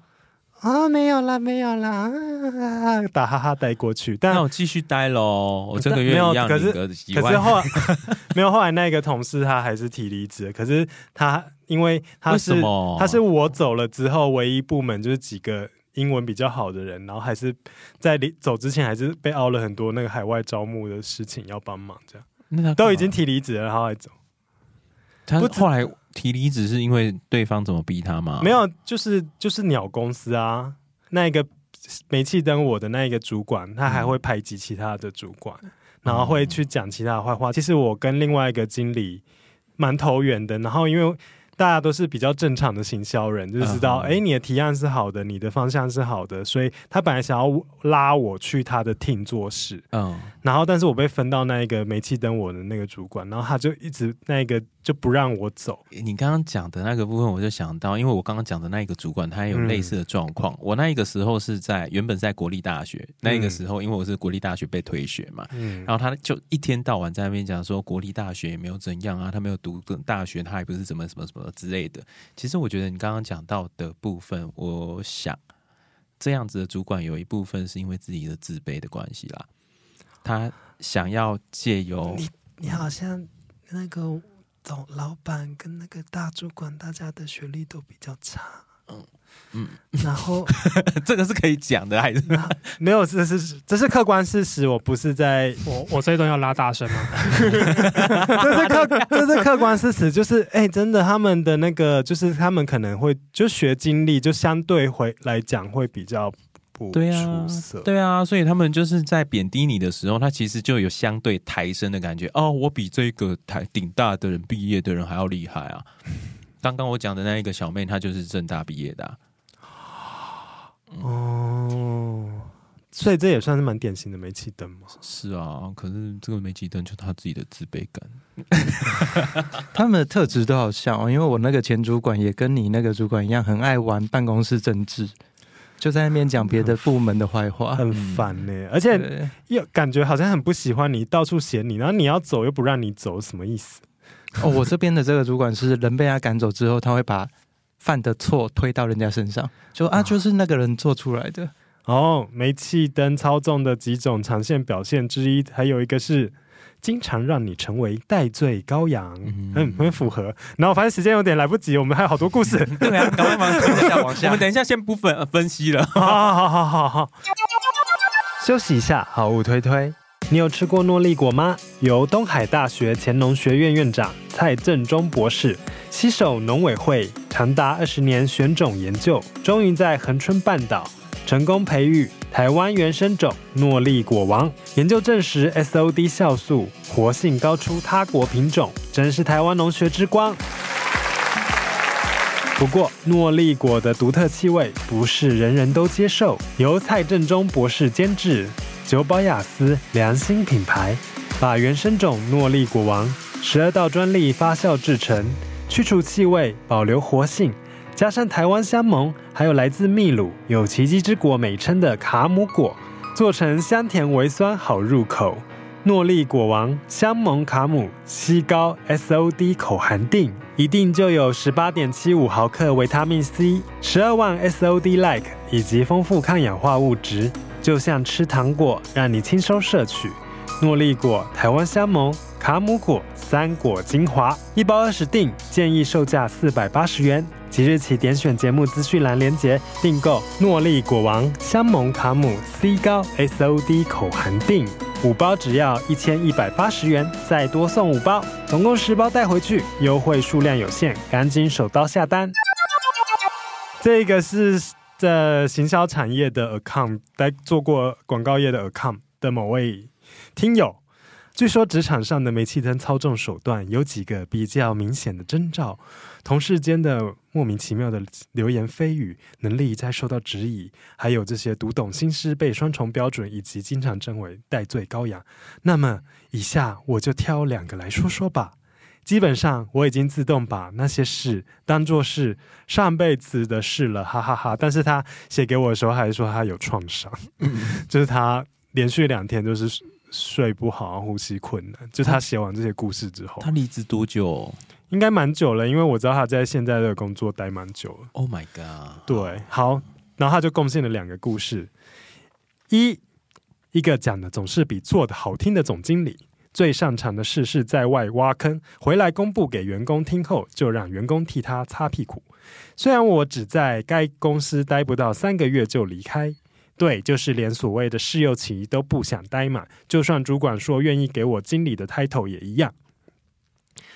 啊、哦，没有了，没有了，啊、打哈哈带过去。但那我继续待喽，我这个月一样可是可是后来 没有后来那个同事他还是提离职。可是他因为他是为他是我走了之后唯一部门就是几个英文比较好的人，然后还是在离走之前还是被凹了很多那个海外招募的事情要帮忙，这样都已经提离职了，然后还走。他后来。提离职是因为对方怎么逼他吗？没有，就是就是鸟公司啊，那一个煤气灯我的那一个主管，他还会排挤其他的主管，嗯、然后会去讲其他的坏话。其实我跟另外一个经理蛮投缘的，然后因为。大家都是比较正常的行销人，就知道，哎、uh huh. 欸，你的提案是好的，你的方向是好的，所以他本来想要拉我去他的 team 做事，嗯、uh，huh. 然后但是我被分到那一个煤气灯我的那个主管，然后他就一直那个就不让我走。你刚刚讲的那个部分，我就想到，因为我刚刚讲的那一个主管，他也有类似的状况。嗯、我那一个时候是在原本在国立大学，那一个时候，因为我是国立大学被退学嘛，嗯，然后他就一天到晚在那边讲说国立大学也没有怎样啊，他没有读大学，他也不是怎么什么什么。之类的，其实我觉得你刚刚讲到的部分，我想这样子的主管有一部分是因为自己的自卑的关系啦，他想要借由你，你好像那个总老板跟那个大主管，大家的学历都比较差，嗯嗯，然后 这个是可以讲的还是没有？这是这是客观事实，我不是在我我这一段要拉大声吗？这是客这是客观事实，就是哎、欸，真的他们的那个就是他们可能会就学经历就相对会来讲会比较不出色，对啊，对啊，所以他们就是在贬低你的时候，他其实就有相对抬升的感觉哦，我比这个台顶大的人毕业的人还要厉害啊！刚刚我讲的那一个小妹，她就是正大毕业的、啊。哦，所以这也算是蛮典型的煤气灯嘛。是啊，可是这个煤气灯就他自己的自卑感，他们的特质都好像哦。因为我那个前主管也跟你那个主管一样，很爱玩办公室政治，就在那边讲别的部门的坏话，很烦呢、欸。而且又感觉好像很不喜欢你，到处嫌你，然后你要走又不让你走，什么意思？哦，我这边的这个主管是人被他赶走之后，他会把。犯的错推到人家身上，就啊，就是那个人做出来的。哦，煤气灯操纵的几种常见表现之一，还有一个是经常让你成为代罪羔羊。嗯，很符合。然后我发现时间有点来不及，我们还有好多故事。对啊，赶快往下往下。我们等一下先不分分析了。好好好好好，休息一下，好物推推。你有吃过诺丽果吗？由东海大学乾农学院院长蔡正中博士携手农委会长达二十年选种研究，终于在恒春半岛成功培育台湾原生种诺丽果王。研究证实，SOD 酵素活性高出他国品种，真是台湾农学之光。不过，诺丽果的独特气味不是人人都接受，由蔡正中博士监制。久保雅思良心品牌，把原生种诺丽果王十二道专利发酵制成，去除气味，保留活性，加上台湾香檬，还有来自秘鲁有奇迹之果美称的卡姆果，做成香甜微酸，好入口。诺丽果王香檬卡姆西高 SOD 口含錠，一定就有十八点七五毫克维他命 C，十二万 SOD like 以及丰富抗氧化物质。就像吃糖果，让你轻松摄取。诺丽果、台湾香檬、卡姆果三果精华，一包二十錠，建议售价四百八十元。即日起点选节目资讯栏链接订购诺丽果王香檬卡姆 C 高 SOD 口含定，五包只要一千一百八十元，再多送五包，总共十包带回去。优惠数量有限，赶紧手刀下单。这个是。在行销产业的 account，在做过广告业的 account 的某位听友，据说职场上的煤气灯操纵手段有几个比较明显的征兆：同事间的莫名其妙的流言蜚语，能力在受到质疑，还有这些读懂心思被双重标准，以及经常称为代罪羔羊。那么，以下我就挑两个来说说吧。基本上我已经自动把那些事当做是上辈子的事了，哈哈哈哈。但是他写给我的时候还是说他有创伤，嗯、就是他连续两天都是睡不好，呼吸困难。就他写完这些故事之后，他离职多久？应该蛮久了，因为我知道他在现在的工作待蛮久了。Oh my god！对，好，然后他就贡献了两个故事，一一个讲的总是比做的好听的总经理。最擅长的事是在外挖坑，回来公布给员工听后，就让员工替他擦屁股。虽然我只在该公司待不到三个月就离开，对，就是连所谓的试用期都不想待满，就算主管说愿意给我经理的 title 也一样。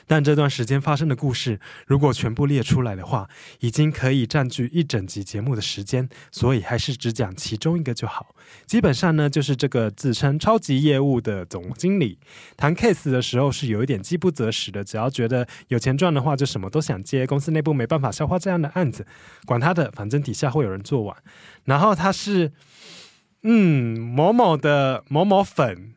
但这段时间发生的故事，如果全部列出来的话，已经可以占据一整集节目的时间，所以还是只讲其中一个就好。基本上呢，就是这个自称超级业务的总经理，谈 case 的时候是有一点饥不择食的，只要觉得有钱赚的话，就什么都想接。公司内部没办法消化这样的案子，管他的，反正底下会有人做完。然后他是，嗯，某某的某某粉。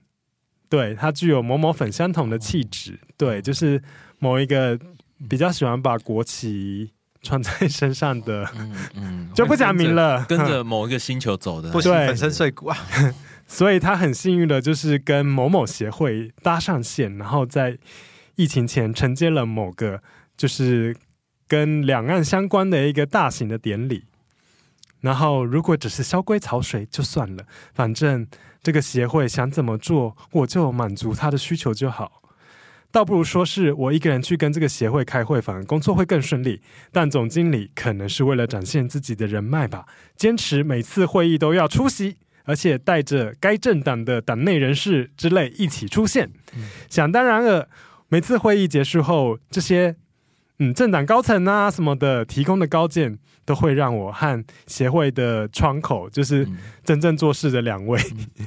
对，它具有某某粉相同的气质，对，就是某一个比较喜欢把国旗穿在身上的，嗯 嗯，就不讲明了，跟着某一个星球走的，不粉身碎骨啊。所以他很幸运的，就是跟某某协会搭上线，然后在疫情前承接了某个就是跟两岸相关的一个大型的典礼。然后如果只是萧规草随就算了，反正。这个协会想怎么做，我就满足他的需求就好。倒不如说是我一个人去跟这个协会开会，反而工作会更顺利。但总经理可能是为了展现自己的人脉吧，坚持每次会议都要出席，而且带着该政党的党内人士之类一起出现。嗯、想当然了，每次会议结束后，这些嗯政党高层啊什么的提供的高见，都会让我和协会的窗口，就是真正做事的两位，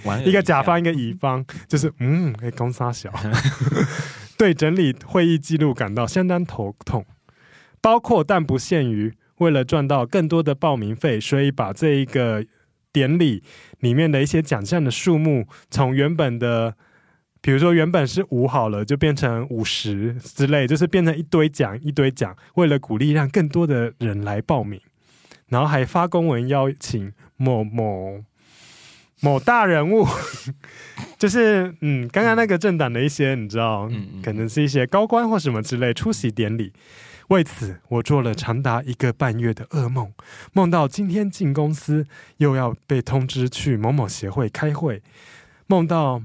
嗯、一个甲方一个乙方，就是嗯，哎，公司小。对整理会议记录感到相当头痛，包括但不限于为了赚到更多的报名费，所以把这一个典礼里面的一些奖项的数目从原本的，比如说原本是五好了，就变成五十之类，就是变成一堆奖一堆奖，为了鼓励让更多的人来报名，然后还发公文邀请某某。某大人物，就是嗯，刚刚那个政党的一些，你知道，可能是一些高官或什么之类出席典礼。为此，我做了长达一个半月的噩梦，梦到今天进公司又要被通知去某某协会开会，梦到。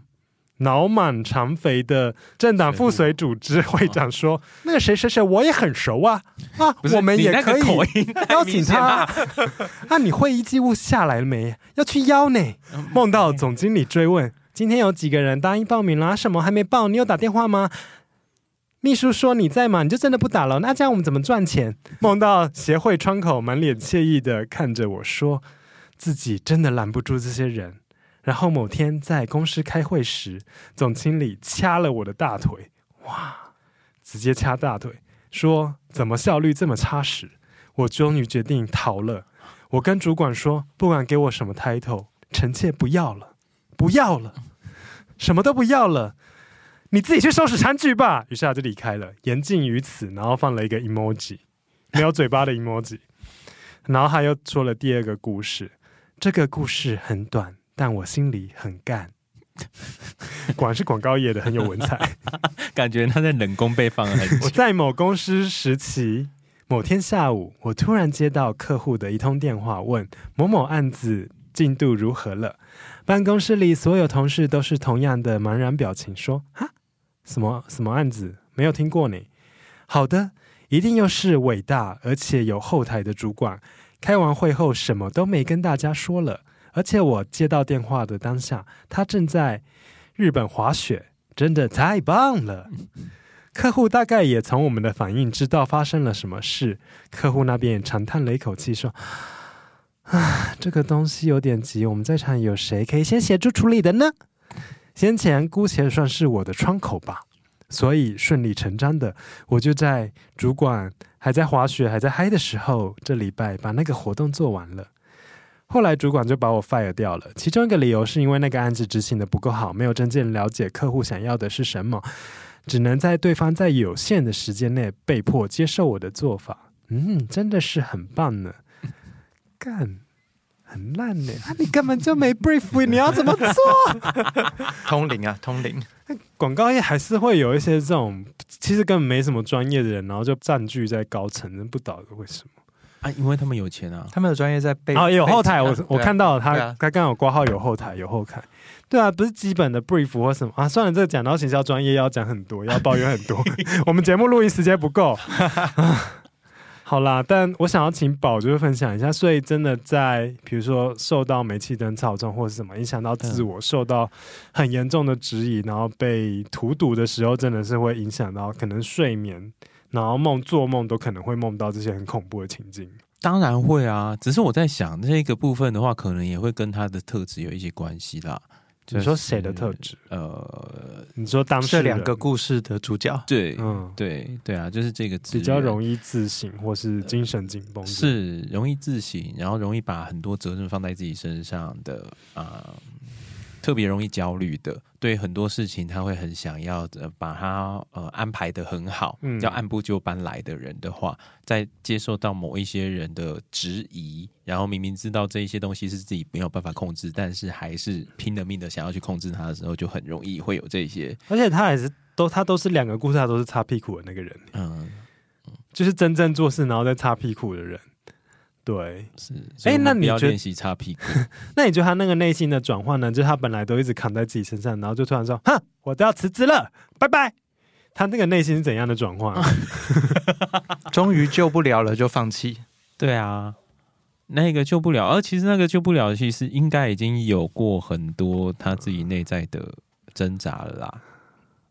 脑满肠肥的政党副随组织会长说：“那个谁谁谁我也很熟啊啊，我们也可以 邀请他。啊，你会议记录下来了没？要去邀呢。”梦到总经理追问：“今天有几个人答应报名了？什么还没报？你有打电话吗？”秘书说：“你在吗？你就真的不打了？那这样我们怎么赚钱？”梦到协会窗口满脸惬意的看着我说：“自己真的拦不住这些人。”然后某天在公司开会时，总经理掐了我的大腿，哇，直接掐大腿，说怎么效率这么差时，我终于决定逃了。我跟主管说，不管给我什么 title，臣妾不要了，不要了，什么都不要了，你自己去收拾餐具吧。于是他就离开了，言尽于此，然后放了一个 emoji，没有嘴巴的 emoji，然后他又说了第二个故事，这个故事很短。但我心里很干，果然是广告业的，很有文采。感觉他在冷宫被放了很久。我在某公司时期，某天下午，我突然接到客户的一通电话，问某某案子进度如何了。办公室里所有同事都是同样的茫然表情，说：“哈，什么什么案子？没有听过呢。”好的，一定又是伟大而且有后台的主管，开完会后什么都没跟大家说了。而且我接到电话的当下，他正在日本滑雪，真的太棒了。客户大概也从我们的反应知道发生了什么事。客户那边也长叹了一口气，说：“啊，这个东西有点急，我们在场有谁可以先协助处理的呢？”先前姑且算是我的窗口吧，所以顺理成章的，我就在主管还在滑雪、还在嗨的时候，这礼拜把那个活动做完了。后来主管就把我 fire 掉了，其中一个理由是因为那个案子执行的不够好，没有真正了解客户想要的是什么，只能在对方在有限的时间内被迫接受我的做法。嗯，真的是很棒呢，干，很烂呢，啊，你根本就没 brief，你要怎么做？通灵啊，通灵。广告业还是会有一些这种其实根本没什么专业的人，然后就占据在高层，不懂为什么。啊，因为他们有钱啊，他们的专业在背啊，有后台，我我看到了他，他刚有挂号有后台，有后台，对啊，不是基本的 brief 或什么啊，算了，这个讲到行销专业要讲很多，要抱怨很多，我们节目录音时间不够，好啦，但我想要请宝就是分享一下，所以真的在比如说受到煤气灯操纵或是什么影响到自我，受到很严重的质疑，然后被荼毒的时候，真的是会影响到可能睡眠。然后梦做梦都可能会梦到这些很恐怖的情境，当然会啊。只是我在想，这个部分的话，可能也会跟他的特质有一些关系啦。就是、你说谁的特质？呃，你说当时这两个故事的主角，对，嗯，对，对啊，就是这个比较容易自省或是精神紧绷，是容易自省，然后容易把很多责任放在自己身上的啊。呃特别容易焦虑的，对很多事情他会很想要的，把它呃安排的很好，嗯，要按部就班来的人的话，在接受到某一些人的质疑，然后明明知道这一些东西是自己没有办法控制，但是还是拼了命的想要去控制他的时候，就很容易会有这些。而且他还是都他都是两个故事，他都是擦屁股的那个人，嗯，就是真正做事然后再擦屁股的人。对，是，哎，那你要练习擦屁股？那你觉得他那个内心的转换呢？就是他本来都一直扛在自己身上，然后就突然说：“哼，我都要辞职了，拜拜。”他那个内心是怎样的转换？终于救不了了，就放弃。对啊，那个救不了，而其实那个救不了，其实应该已经有过很多他自己内在的挣扎了啦。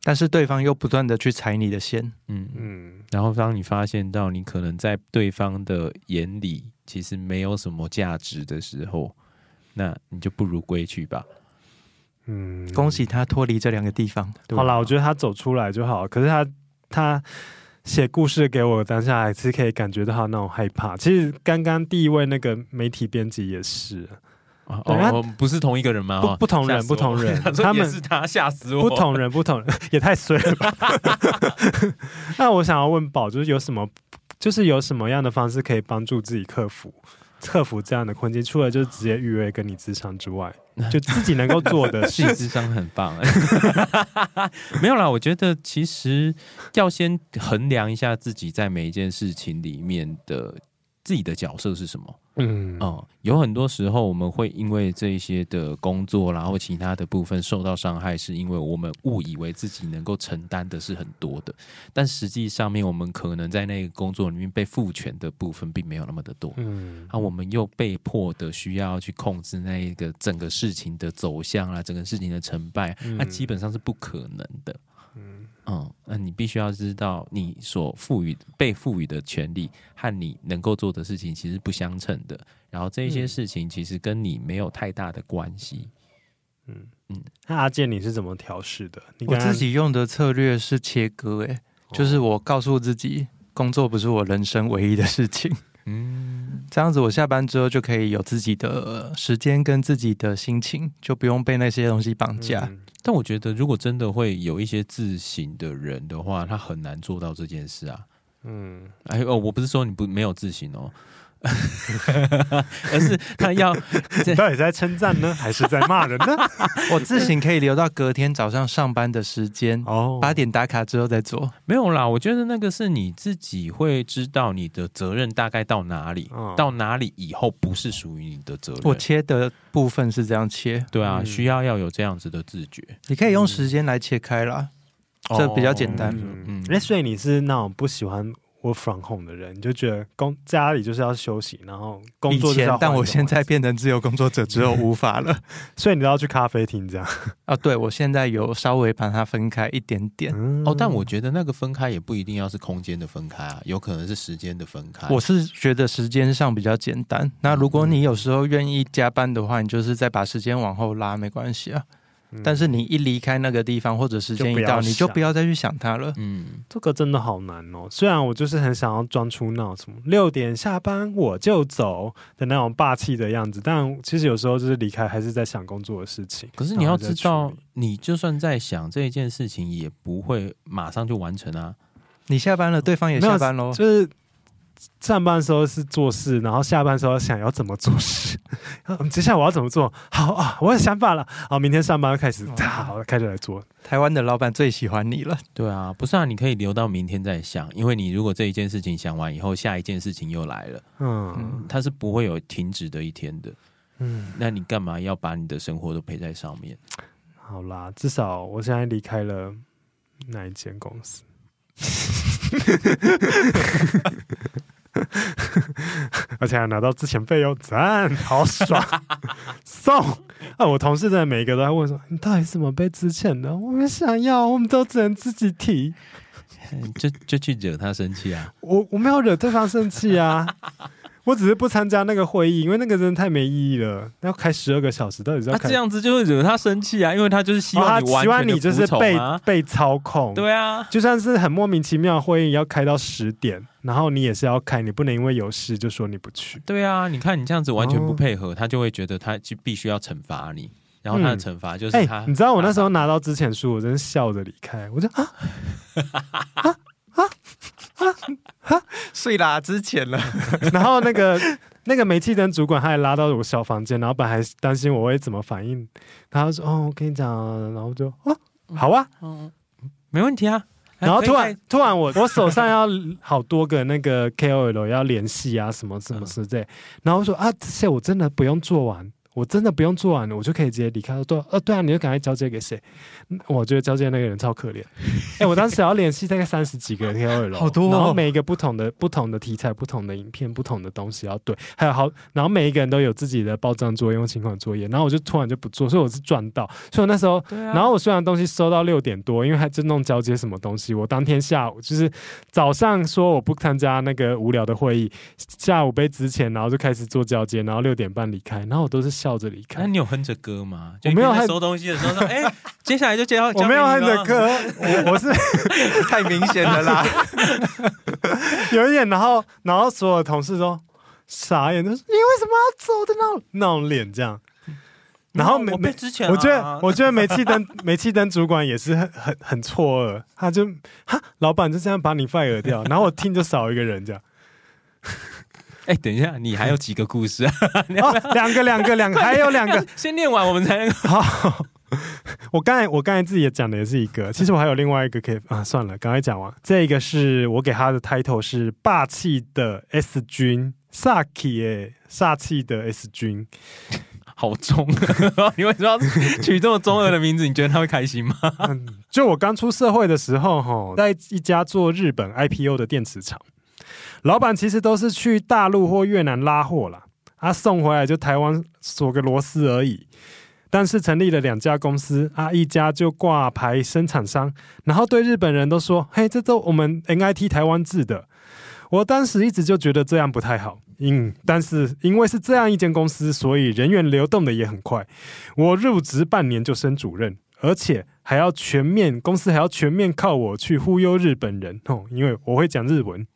但是对方又不断的去踩你的线，嗯嗯，然后当你发现到你可能在对方的眼里其实没有什么价值的时候，那你就不如归去吧。嗯，恭喜他脱离这两个地方。好了，我觉得他走出来就好。可是他他写故事给我当下还是可以感觉到他那种害怕。其实刚刚第一位那个媒体编辑也是。哦，不是同一个人吗？不，不同人，不同人，他们是他吓死我。不同人，不同人，也太衰了吧！那我想要问宝，就是有什么，就是有什么样的方式可以帮助自己克服克服这样的困境？除了就是直接预约跟你咨商之外，就自己能够做的事。智商很棒，没有啦。我觉得其实要先衡量一下自己在每一件事情里面的自己的角色是什么。嗯哦、嗯，有很多时候我们会因为这些的工作，然后其他的部分受到伤害，是因为我们误以为自己能够承担的是很多的，但实际上面我们可能在那个工作里面被赋权的部分并没有那么的多。嗯，啊，我们又被迫的需要去控制那一个整个事情的走向啊，整个事情的成败，那基本上是不可能的。嗯。嗯，那你必须要知道，你所赋予、被赋予的权利和你能够做的事情其实不相称的。然后这些事情其实跟你没有太大的关系。嗯嗯，那阿健你是怎么调试的？你我自己用的策略是切割，哎，就是我告诉自己，工作不是我人生唯一的事情。嗯，这样子我下班之后就可以有自己的时间跟自己的心情，就不用被那些东西绑架。嗯但我觉得，如果真的会有一些自省的人的话，他很难做到这件事啊。嗯，哎哦，我不是说你不没有自省哦。而是他要，到底在称赞呢，还是在骂人呢？我自行可以留到隔天早上上班的时间哦，八点打卡之后再做。没有啦，我觉得那个是你自己会知道你的责任大概到哪里，哦、到哪里以后不是属于你的责任。我切的部分是这样切，对啊，需要要有这样子的自觉。你可以用时间来切开啦，嗯、这比较简单。嗯，那所以你是那种不喜欢。Work from home 的人，你就觉得工家里就是要休息，然后工作。以前，但我现在变成自由工作者之后无法了，所以你都要去咖啡厅这样啊？对，我现在有稍微把它分开一点点。嗯、哦，但我觉得那个分开也不一定要是空间的分开啊，有可能是时间的分开。我是觉得时间上比较简单。那如果你有时候愿意加班的话，你就是再把时间往后拉，没关系啊。但是你一离开那个地方，或者时间一到，就你就不要再去想它了。嗯，这个真的好难哦。虽然我就是很想要装出那种什么六点下班我就走的那种霸气的样子，但其实有时候就是离开还是在想工作的事情。可是你要知道，你就算在想这一件事情，也不会马上就完成啊。你下班了，对方也下班喽，就是。上班的时候是做事，然后下班的时候想要怎么做事。接下来我要怎么做？好啊，我有想法了。好，明天上班开始，好，开始来做。台湾的老板最喜欢你了。对啊，不是啊，你可以留到明天再想，因为你如果这一件事情想完以后，下一件事情又来了。嗯，它是不会有停止的一天的。嗯，那你干嘛要把你的生活都陪在上面？好啦，至少我现在离开了那一间公司。而且还拿到之前费用，赞，好爽！送啊！我同事真的每一个都在问说：“你到底怎么被资遣的？”我们想要，我们都只能自己提，就就去惹他生气啊！我我没有惹对方生气啊。我只是不参加那个会议，因为那个真的太没意义了。要开十二个小时，到底是要开？他这样子就会惹他生气啊，因为他就是希望你希望你就是被被操控。对啊，就算是很莫名其妙的会议要开到十点，然后你也是要开，你不能因为有事就说你不去。对啊，你看你这样子完全不配合，哦、他就会觉得他就必须要惩罚你，然后他的惩罚就是他、嗯欸。你知道我那时候拿到之前书，我真是笑着离开，我就啊 啊啊啊啊，睡啦之前了，然后那个。那个煤气灯主管他还拉到我小房间，然后本来还担心我会怎么反应，然后说：“哦，我跟你讲。”然后就哦，好啊，嗯，没问题啊。然后突然突然我我手上要好多个那个 KOL 要联系啊，什么什么之类。然后我说啊，这些我真的不用做完，我真的不用做完了，我就可以直接离开。说对，呃，对啊，你就赶快交接给谁？我觉得交接那个人超可怜。哎、欸，我当时要联系大概三十几个 KOL，好多、哦，然后每一个不同的、不同的题材、不同的影片、不同的东西要对，还有好，然后每一个人都有自己的报账作业、用情况作业，然后我就突然就不做，所以我是赚到。所以我那时候，啊、然后我虽然东西收到六点多，因为还真弄交接什么东西，我当天下午就是早上说我不参加那个无聊的会议，下午被之前，然后就开始做交接，然后六点半离开，然后我都是笑着离开。那你有哼着歌吗？我没有收东西的时候说，哎、欸，接下来就接到。我没有哼着歌，我我是 太明显了啦，有一点，然后然后所有同事都傻眼，都说你为什么要走的那种那种脸这样。然后没没之前，我觉得我觉得煤气灯 煤气灯主管也是很很很错愕，他就哈老板就这样把你 fire 掉，然后我听就少一个人这样。哎，等一下，你还有几个故事啊？哦，两个两个两个，还有两个，先念完我们才能好。我刚才我刚才自己也讲的也是一个，其实我还有另外一个可以啊，算了，刚才讲完。这个是我给他的 title 是霸气的 S 君，Saki 诶，煞气的 S 君。好中，你为什么要取这么中二的名字？你觉得他会开心吗？嗯、就我刚出社会的时候，哈，在一家做日本 IPO 的电池厂，老板其实都是去大陆或越南拉货啦，他、啊、送回来就台湾锁个螺丝而已。但是成立了两家公司，啊，一家就挂牌生产商，然后对日本人都说：“嘿，这都我们 NIT 台湾制的。”我当时一直就觉得这样不太好。嗯，但是因为是这样一间公司，所以人员流动的也很快。我入职半年就升主任，而且还要全面公司还要全面靠我去忽悠日本人哦，因为我会讲日文。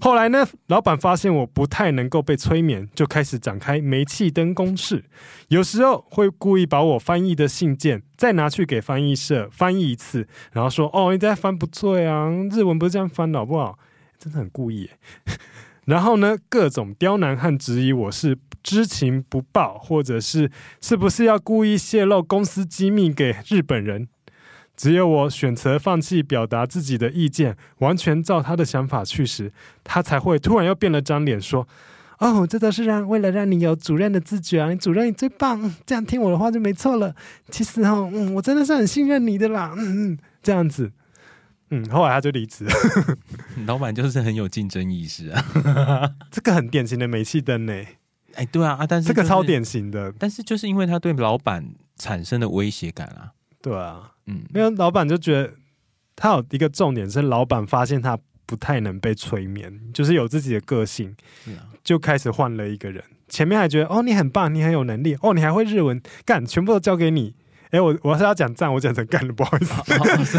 后来呢，老板发现我不太能够被催眠，就开始展开煤气灯攻势。有时候会故意把我翻译的信件再拿去给翻译社翻译一次，然后说：“哦，你在翻不对啊，日文不是这样翻的，好不好？”真的很故意。然后呢，各种刁难和质疑我是知情不报，或者是是不是要故意泄露公司机密给日本人？只有我选择放弃表达自己的意见，完全照他的想法去时，他才会突然又变了张脸说：“哦，这都是让为了让你有主任的自觉啊，你主任你最棒，这样听我的话就没错了。其实哦，嗯，我真的是很信任你的啦，嗯嗯，这样子。”嗯，后来他就离职了。老板就是很有竞争意识啊，这个很典型的煤气灯呢。哎，对啊，啊，但是、就是、这个超典型的，但是就是因为他对老板产生的威胁感啊。对啊，嗯，因为老板就觉得他有一个重点是，老板发现他不太能被催眠，就是有自己的个性，啊、就开始换了一个人。前面还觉得哦，你很棒，你很有能力，哦，你还会日文，干，全部都交给你。哎，我我是要讲赞，我讲成干了，不好意思，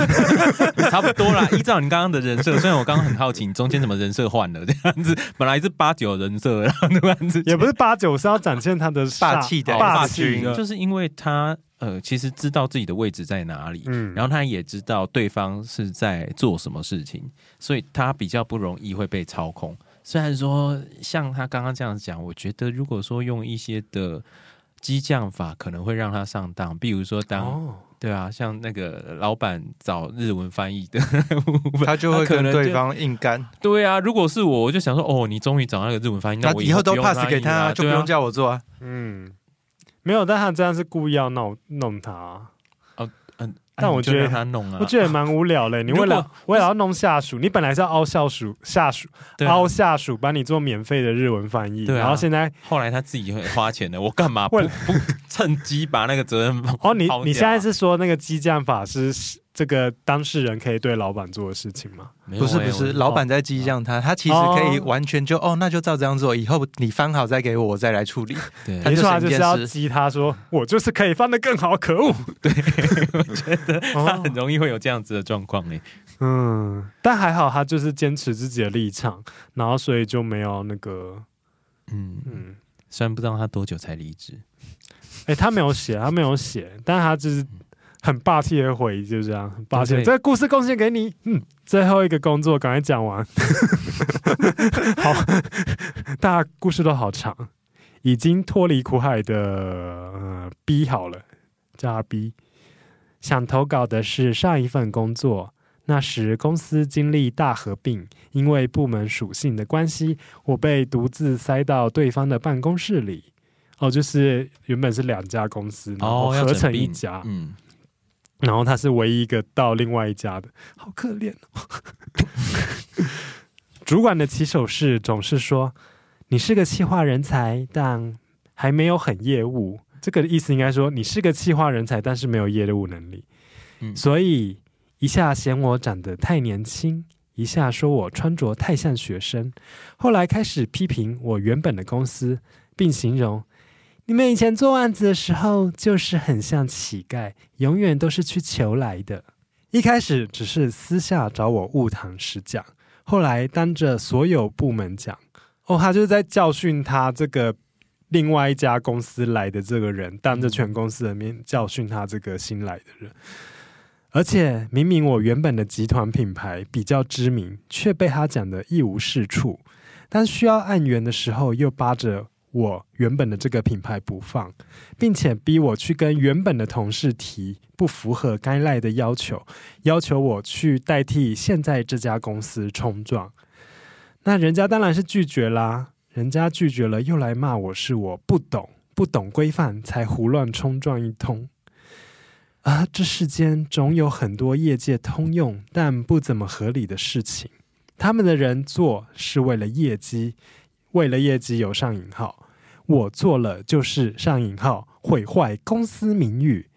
差不多啦。依照你刚刚的人设，虽然我刚刚很好奇，你中间怎么人设换了这样子，本来是八九人设，然后突然之也不是八九，是要展现他的霸气的霸气，就是因为他呃，其实知道自己的位置在哪里，嗯，然后他也知道对方是在做什么事情，所以他比较不容易会被操控。虽然说像他刚刚这样讲，我觉得如果说用一些的。激将法可能会让他上当，比如说当、哦、对啊，像那个老板找日文翻译的，他就会跟对方硬干。对啊，如果是我，我就想说，哦，你终于找到那个日文翻译，那我以后，都 pass 给他，啊、就不用叫我做啊。嗯，没有，但他这样是故意要弄弄他。但我觉得他弄啊，我觉得蛮无聊嘞。你为了为了要弄下属，你本来是要凹下属，下属凹下属，帮你做免费的日文翻译。然后现在后来他自己会花钱的，我干嘛不不趁机把那个责任？哦，你你现在是说那个激将法是？这个当事人可以对老板做的事情吗？不是不是，老板在激将他，他其实可以完全就哦，那就照这样做，以后你翻好再给我，我再来处理。对，没错，他就是要激他说，我就是可以翻得更好，可恶！对，我觉得他很容易会有这样子的状况诶。嗯，但还好他就是坚持自己的立场，然后所以就没有那个，嗯嗯，虽然不知道他多久才离职，哎，他没有写，他没有写，但他就是。很霸气的回忆，就这样。很霸气，这个故事贡献给你。嗯，最后一个工作赶快讲完。好，大家故事都好长。已经脱离苦海的、呃、B 好了，叫他 B。想投稿的是上一份工作，那时公司经历大合并，因为部门属性的关系，我被独自塞到对方的办公室里。哦，就是原本是两家公司，然后合成一家，哦、嗯，然后他是唯一一个到另外一家的，好可怜哦。主管的起手式总是说：“你是个企划人才，但还没有很业务。”这个意思应该说你是个企划人才，但是没有业务能力。嗯，所以一下嫌我长得太年轻。一下说我穿着太像学生，后来开始批评我原本的公司，并形容你们以前做案子的时候就是很像乞丐，永远都是去求来的。一开始只是私下找我晤谈时讲，后来当着所有部门讲，哦，他就是在教训他这个另外一家公司来的这个人，当着全公司的面教训他这个新来的人。而且明明我原本的集团品牌比较知名，却被他讲得一无是处。但需要案源的时候，又扒着我原本的这个品牌不放，并且逼我去跟原本的同事提不符合该赖的要求，要求我去代替现在这家公司冲撞。那人家当然是拒绝啦，人家拒绝了，又来骂我是我不懂，不懂规范，才胡乱冲撞一通。啊，这世间总有很多业界通用但不怎么合理的事情。他们的人做是为了业绩，为了业绩有上引号，我做了就是上引号毁坏公司名誉。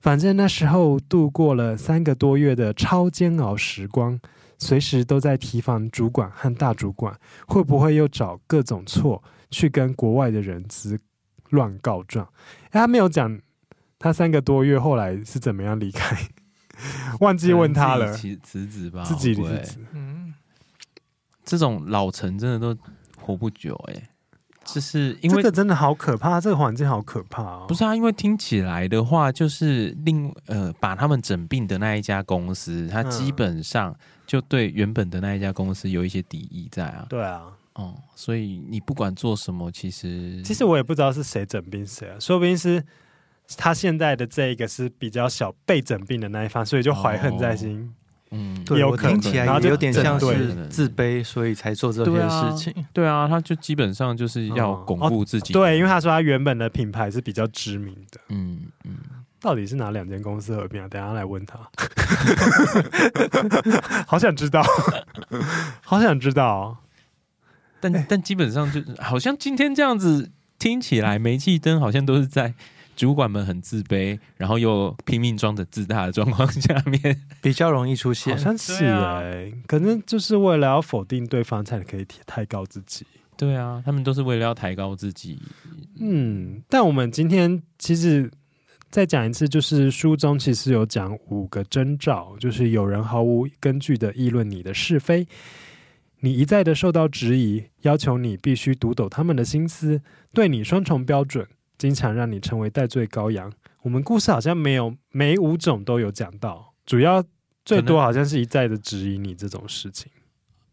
反正那时候度过了三个多月的超煎熬时光，随时都在提防主管和大主管会不会又找各种错去跟国外的人资乱告状。他没有讲。他三个多月后来是怎么样离开？忘记问他了。辞职吧，自己辞职。嗯，这种老臣真的都活不久哎、欸，就是因为这个真的好可怕，这个环境好可怕哦。不是啊，因为听起来的话，就是另呃把他们整病的那一家公司，他基本上就对原本的那一家公司有一些敌意在啊。对啊，哦、嗯，所以你不管做什么，其实其实我也不知道是谁整病谁啊，说不定是。他现在的这一个是比较小被整病的那一方，所以就怀恨在心。哦、嗯，对，我听起来也有点像是自卑，所以才做这件事情。对啊，对啊，他就基本上就是要巩固自己、哦哦。对，因为他说他原本的品牌是比较知名的。嗯嗯，到底是哪两间公司合并啊？等下来问他。好想知道，好想知道。但但基本上就好像今天这样子听起来，煤气灯好像都是在。主管们很自卑，然后又拼命装着自大的状况下面，比较容易出现。好像是哎，可能就是为了要否定对方，才可以抬高自己。对啊，他们都是为了要抬高自己。嗯，但我们今天其实再讲一次，就是书中其实有讲五个征兆，就是有人毫无根据的议论你的是非，你一再的受到质疑，要求你必须读懂他们的心思，对你双重标准。经常让你成为戴罪羔羊。我们故事好像没有每五种都有讲到，主要最多好像是一再的质疑你这种事情。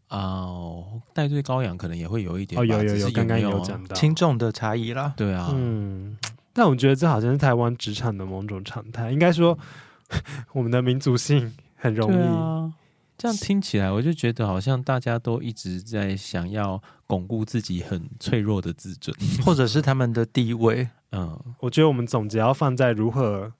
哦，戴罪羔羊可能也会有一点哦，有有有，刚刚有讲到轻重的差异啦。对啊，嗯，但我觉得这好像是台湾职场的某种常态。应该说，我们的民族性很容易。这样听起来，我就觉得好像大家都一直在想要巩固自己很脆弱的自尊，或者是他们的地位。嗯，我觉得我们总结要放在如何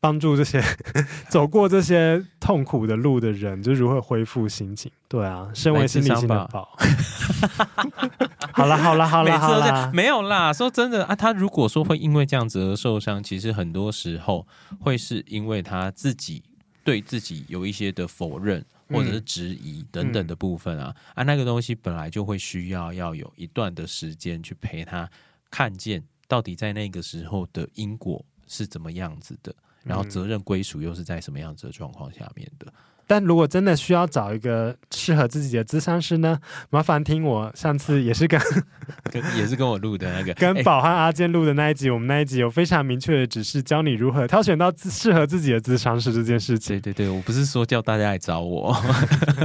帮助这些 走过这些痛苦的路的人，就如何恢复心情。对啊，身为心理心的宝。好了好了好了好了，没有啦。说真的啊，他如果说会因为这样子而受伤，其实很多时候会是因为他自己对自己有一些的否认。或者是质疑等等的部分啊，嗯、啊，那个东西本来就会需要要有一段的时间去陪他看见到底在那个时候的因果是怎么样子的，然后责任归属又是在什么样子的状况下面的。但如果真的需要找一个适合自己的咨商师呢？麻烦听我上次也是跟 跟也是跟我录的那个跟宝和阿健录的那一集，欸、我们那一集有非常明确的指示，教你如何挑选到适合自己的咨商师这件事情。对对对，我不是说叫大家来找我。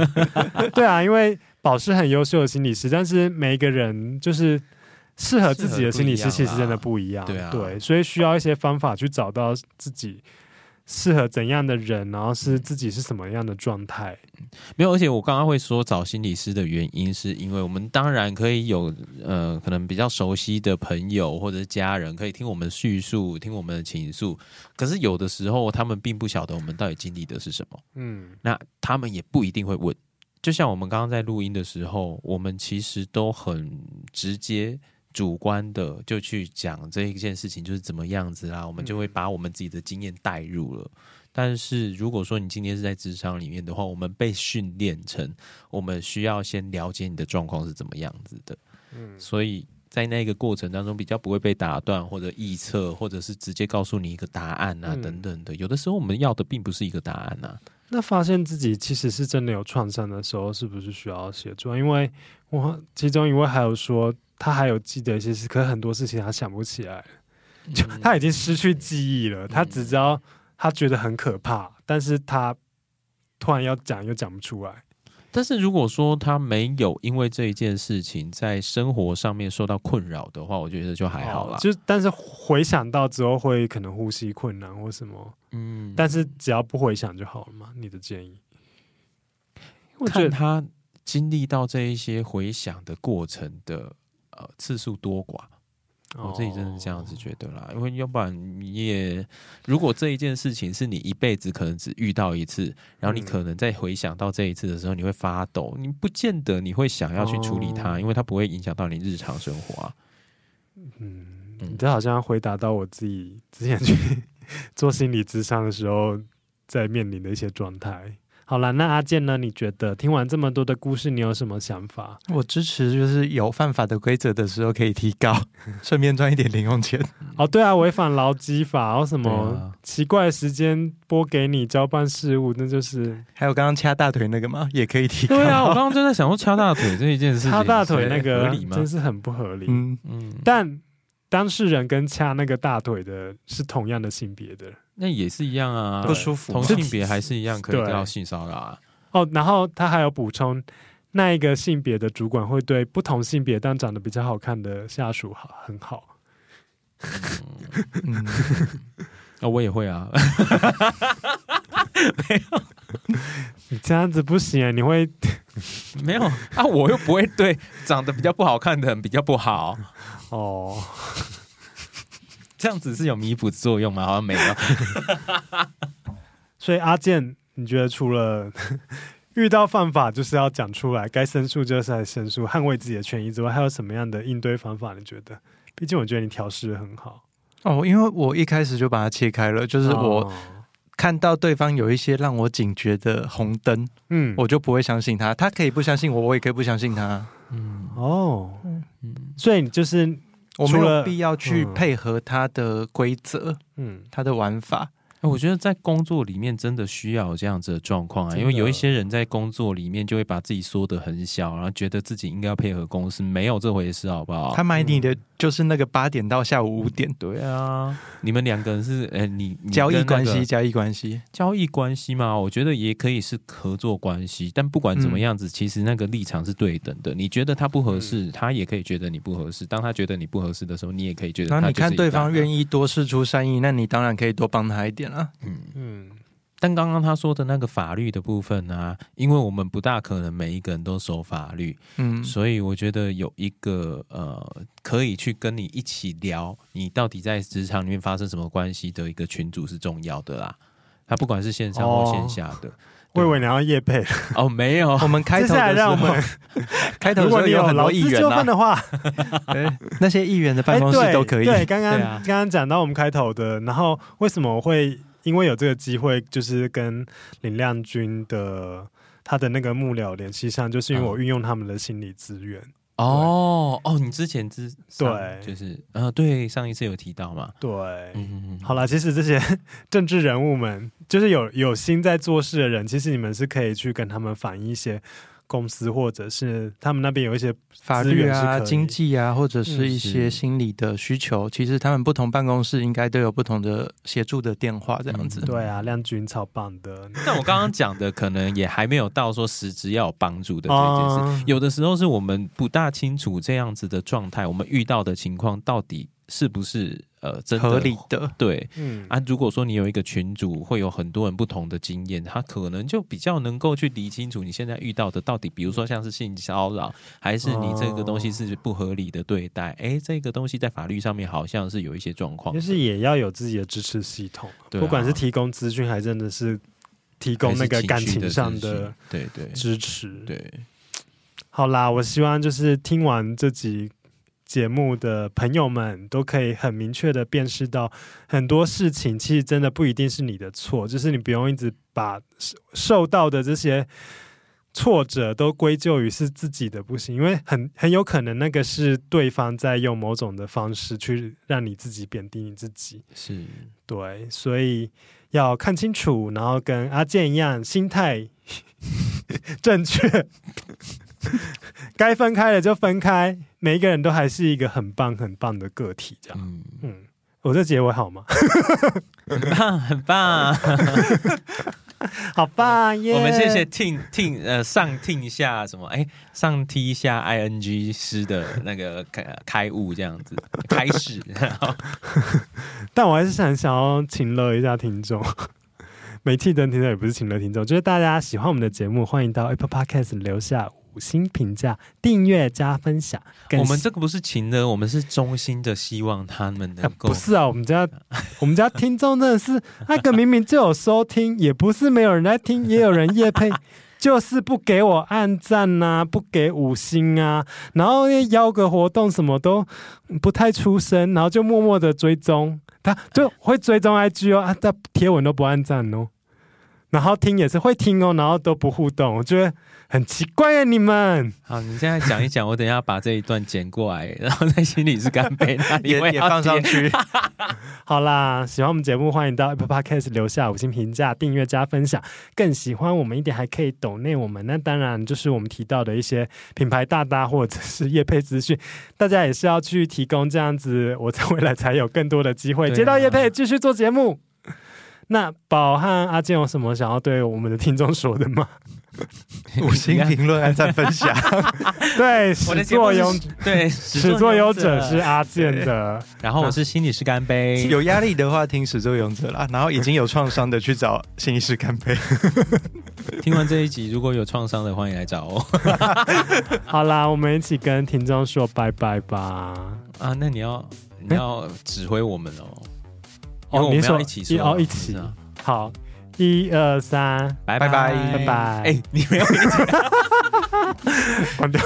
对啊，因为宝是很优秀的心理师，但是每一个人就是适合自己的心理师其实真的不一样。对啊，对，所以需要一些方法去找到自己。适合怎样的人，然后是自己是什么样的状态。没有，而且我刚刚会说找心理师的原因，是因为我们当然可以有呃，可能比较熟悉的朋友或者是家人，可以听我们叙述，听我们的情诉。可是有的时候，他们并不晓得我们到底经历的是什么。嗯，那他们也不一定会问。就像我们刚刚在录音的时候，我们其实都很直接、主观的就去讲这一件事情就是怎么样子啦，我们就会把我们自己的经验带入了。但是如果说你今天是在职场里面的话，我们被训练成我们需要先了解你的状况是怎么样子的。嗯，所以在那个过程当中比较不会被打断或者臆测，或者是直接告诉你一个答案啊等等的。有的时候我们要的并不是一个答案啊。那发现自己其实是真的有创伤的时候，是不是需要协助？因为我其中一位还有说，他还有记得一些事，可是很多事情他想不起来，就他已经失去记忆了。他只知道他觉得很可怕，但是他突然要讲又讲不出来。但是如果说他没有因为这一件事情在生活上面受到困扰的话，我觉得就还好啦。哦、就但是回想到之后会可能呼吸困难或什么，嗯，但是只要不回想就好了嘛。你的建议？我觉得他经历到这一些回想的过程的呃次数多寡。我自己真的是这样子觉得啦，因为要不然你也，如果这一件事情是你一辈子可能只遇到一次，然后你可能在回想到这一次的时候，你会发抖，你不见得你会想要去处理它，因为它不会影响到你日常生活啊。嗯，你这好像回答到我自己之前去 做心理咨商的时候，在面临的一些状态。好了，那阿健呢？你觉得听完这么多的故事，你有什么想法？我支持，就是有犯法的规则的时候可以提高，顺便赚一点零用钱。哦，对啊，违反劳基法，然后什么奇怪的时间拨给你交办事务，那就是还有刚刚掐大腿那个吗，也可以提告。对啊，我刚刚就在想说掐大腿这一件事情，掐大腿那个合理吗？真是很不合理。嗯嗯，但当事人跟掐那个大腿的是同样的性别的。那也是一样啊，不舒服。同性别还是一样可以到性骚扰啊。哦，然后他还有补充，那一个性别的主管会对不同性别但长得比较好看的下属好很好。嗯，哦，我也会啊。没有，你这样子不行啊！你会 没有啊？我又不会对长得比较不好看的人比较不好哦。这样子是有弥补作用吗？好像没有。所以阿健，你觉得除了 遇到犯法就是要讲出来，该申诉就是来申诉，捍卫自己的权益之外，还有什么样的应对方法？你觉得？毕竟我觉得你调试得很好哦。因为我一开始就把它切开了，就是我看到对方有一些让我警觉的红灯，嗯，我就不会相信他。他可以不相信我，我也可以不相信他。嗯，哦，嗯，所以你就是。我没有必要去配合他的规则，嗯，他的玩法。我觉得在工作里面真的需要有这样子的状况啊，因为有一些人在工作里面就会把自己缩得很小，然后觉得自己应该要配合公司，没有这回事，好不好？他买你的就是那个八点到下午五点，嗯，对啊，你们两个人是，哎，你，你交易关系，交易关系，交易关系嘛，我觉得也可以是合作关系，但不管怎么样子，其实那个立场是对等的。你觉得他不合适，他也可以觉得你不合适。当他觉得你不合适的时候，你也可以觉得。那你看对方愿意多试出善意，那你当然可以多帮他一点。嗯。嗯，但刚刚他说的那个法律的部分呢、啊，因为我们不大可能每一个人都守法律，嗯，所以我觉得有一个呃，可以去跟你一起聊，你到底在职场里面发生什么关系的一个群组是重要的啦。他不管是线上或线下的，我以为你要夜配哦，没有，我们开头的时候，开头如果你有很多议员、啊、的话，那些议员的办公室都可以。对，刚刚刚刚讲到我们开头的，然后为什么我会？因为有这个机会，就是跟林亮君的他的那个幕僚联系上，就是因为我运用他们的心理资源。哦哦，你之前之对，就是呃，对，上一次有提到嘛。对，嗯。好了，其实这些 政治人物们，就是有有心在做事的人，其实你们是可以去跟他们反映一些。公司或者是他们那边有一些法律啊、经济啊，或者是一些心理的需求，嗯、其实他们不同办公室应该都有不同的协助的电话，这样子。嗯、对啊，亮君超棒的。但我刚刚讲的可能也还没有到说实质要有帮助的这件事。嗯、有的时候是我们不大清楚这样子的状态，我们遇到的情况到底是不是呃真的合理的。对，嗯啊，如果说你有一个群组，会有很多人不同的经验，他可能就比较能够去理清楚你现在遇到的到底，比如说像是性骚扰，还是你这个东西是不合理的对待？哎、哦，这个东西在法律上面好像是有一些状况，就是也要有自己的支持系统，对啊、不管是提供资讯，还真的是提供那个感情上的对对支持。对，好啦，我希望就是听完这集。节目的朋友们都可以很明确的辨识到，很多事情其实真的不一定是你的错，就是你不用一直把受到的这些挫折都归咎于是自己的不行，因为很很有可能那个是对方在用某种的方式去让你自己贬低你自己，是对，所以要看清楚，然后跟阿健一样，心态 正确。该分开的就分开，每一个人都还是一个很棒很棒的个体，这样。嗯，嗯，我这结尾好吗？很棒，很棒，好棒耶！我们谢谢听听呃上听一下什么？哎，上踢一下 i n g 师的那个开开悟这样子开始。但我还是很想要请乐一下听众，煤气灯听众也不是请乐听众，就是大家喜欢我们的节目，欢迎到 Apple Podcast 留下。五星评价、订阅加分享。我们这个不是情的，我们是衷心的希望他们能够、啊。不是啊，我们家我们家听众真的是那个明明就有收听，也不是没有人来听，也有人夜配，就是不给我按赞呐、啊，不给五星啊，然后邀个活动什么都不太出声，然后就默默的追踪，他就会追踪 IG 哦，啊，他贴文都不按赞哦，然后听也是会听哦，然后都不互动，我觉得。很奇怪啊，你们。好，你现在讲一讲，我等一下把这一段剪过来，然后在心里是干杯，那里也也放上去。好啦，喜欢我们节目，欢迎到 Apple Podcast 留下五星评价、订阅加分享。更喜欢我们一点，还可以抖内我们。那当然就是我们提到的一些品牌大大或者是业配资讯，大家也是要去提供，这样子我在未来才有更多的机会接到业配，继续做节目。那宝和阿健有什么想要对我们的听众说的吗？五星评论，还在分享。对，始作俑对始作俑者是阿健的。然后我是心理师干杯。有压力的话听始作俑者啦，然后已经有创伤的去找心理师干杯。听完这一集，如果有创伤的，欢迎来找我。好啦，我们一起跟听众说拜拜吧。啊，那你要你要指挥我们哦。哦，你说一起说哦，一起好。一二三，拜拜拜拜拜！哎，你没有一起 关掉。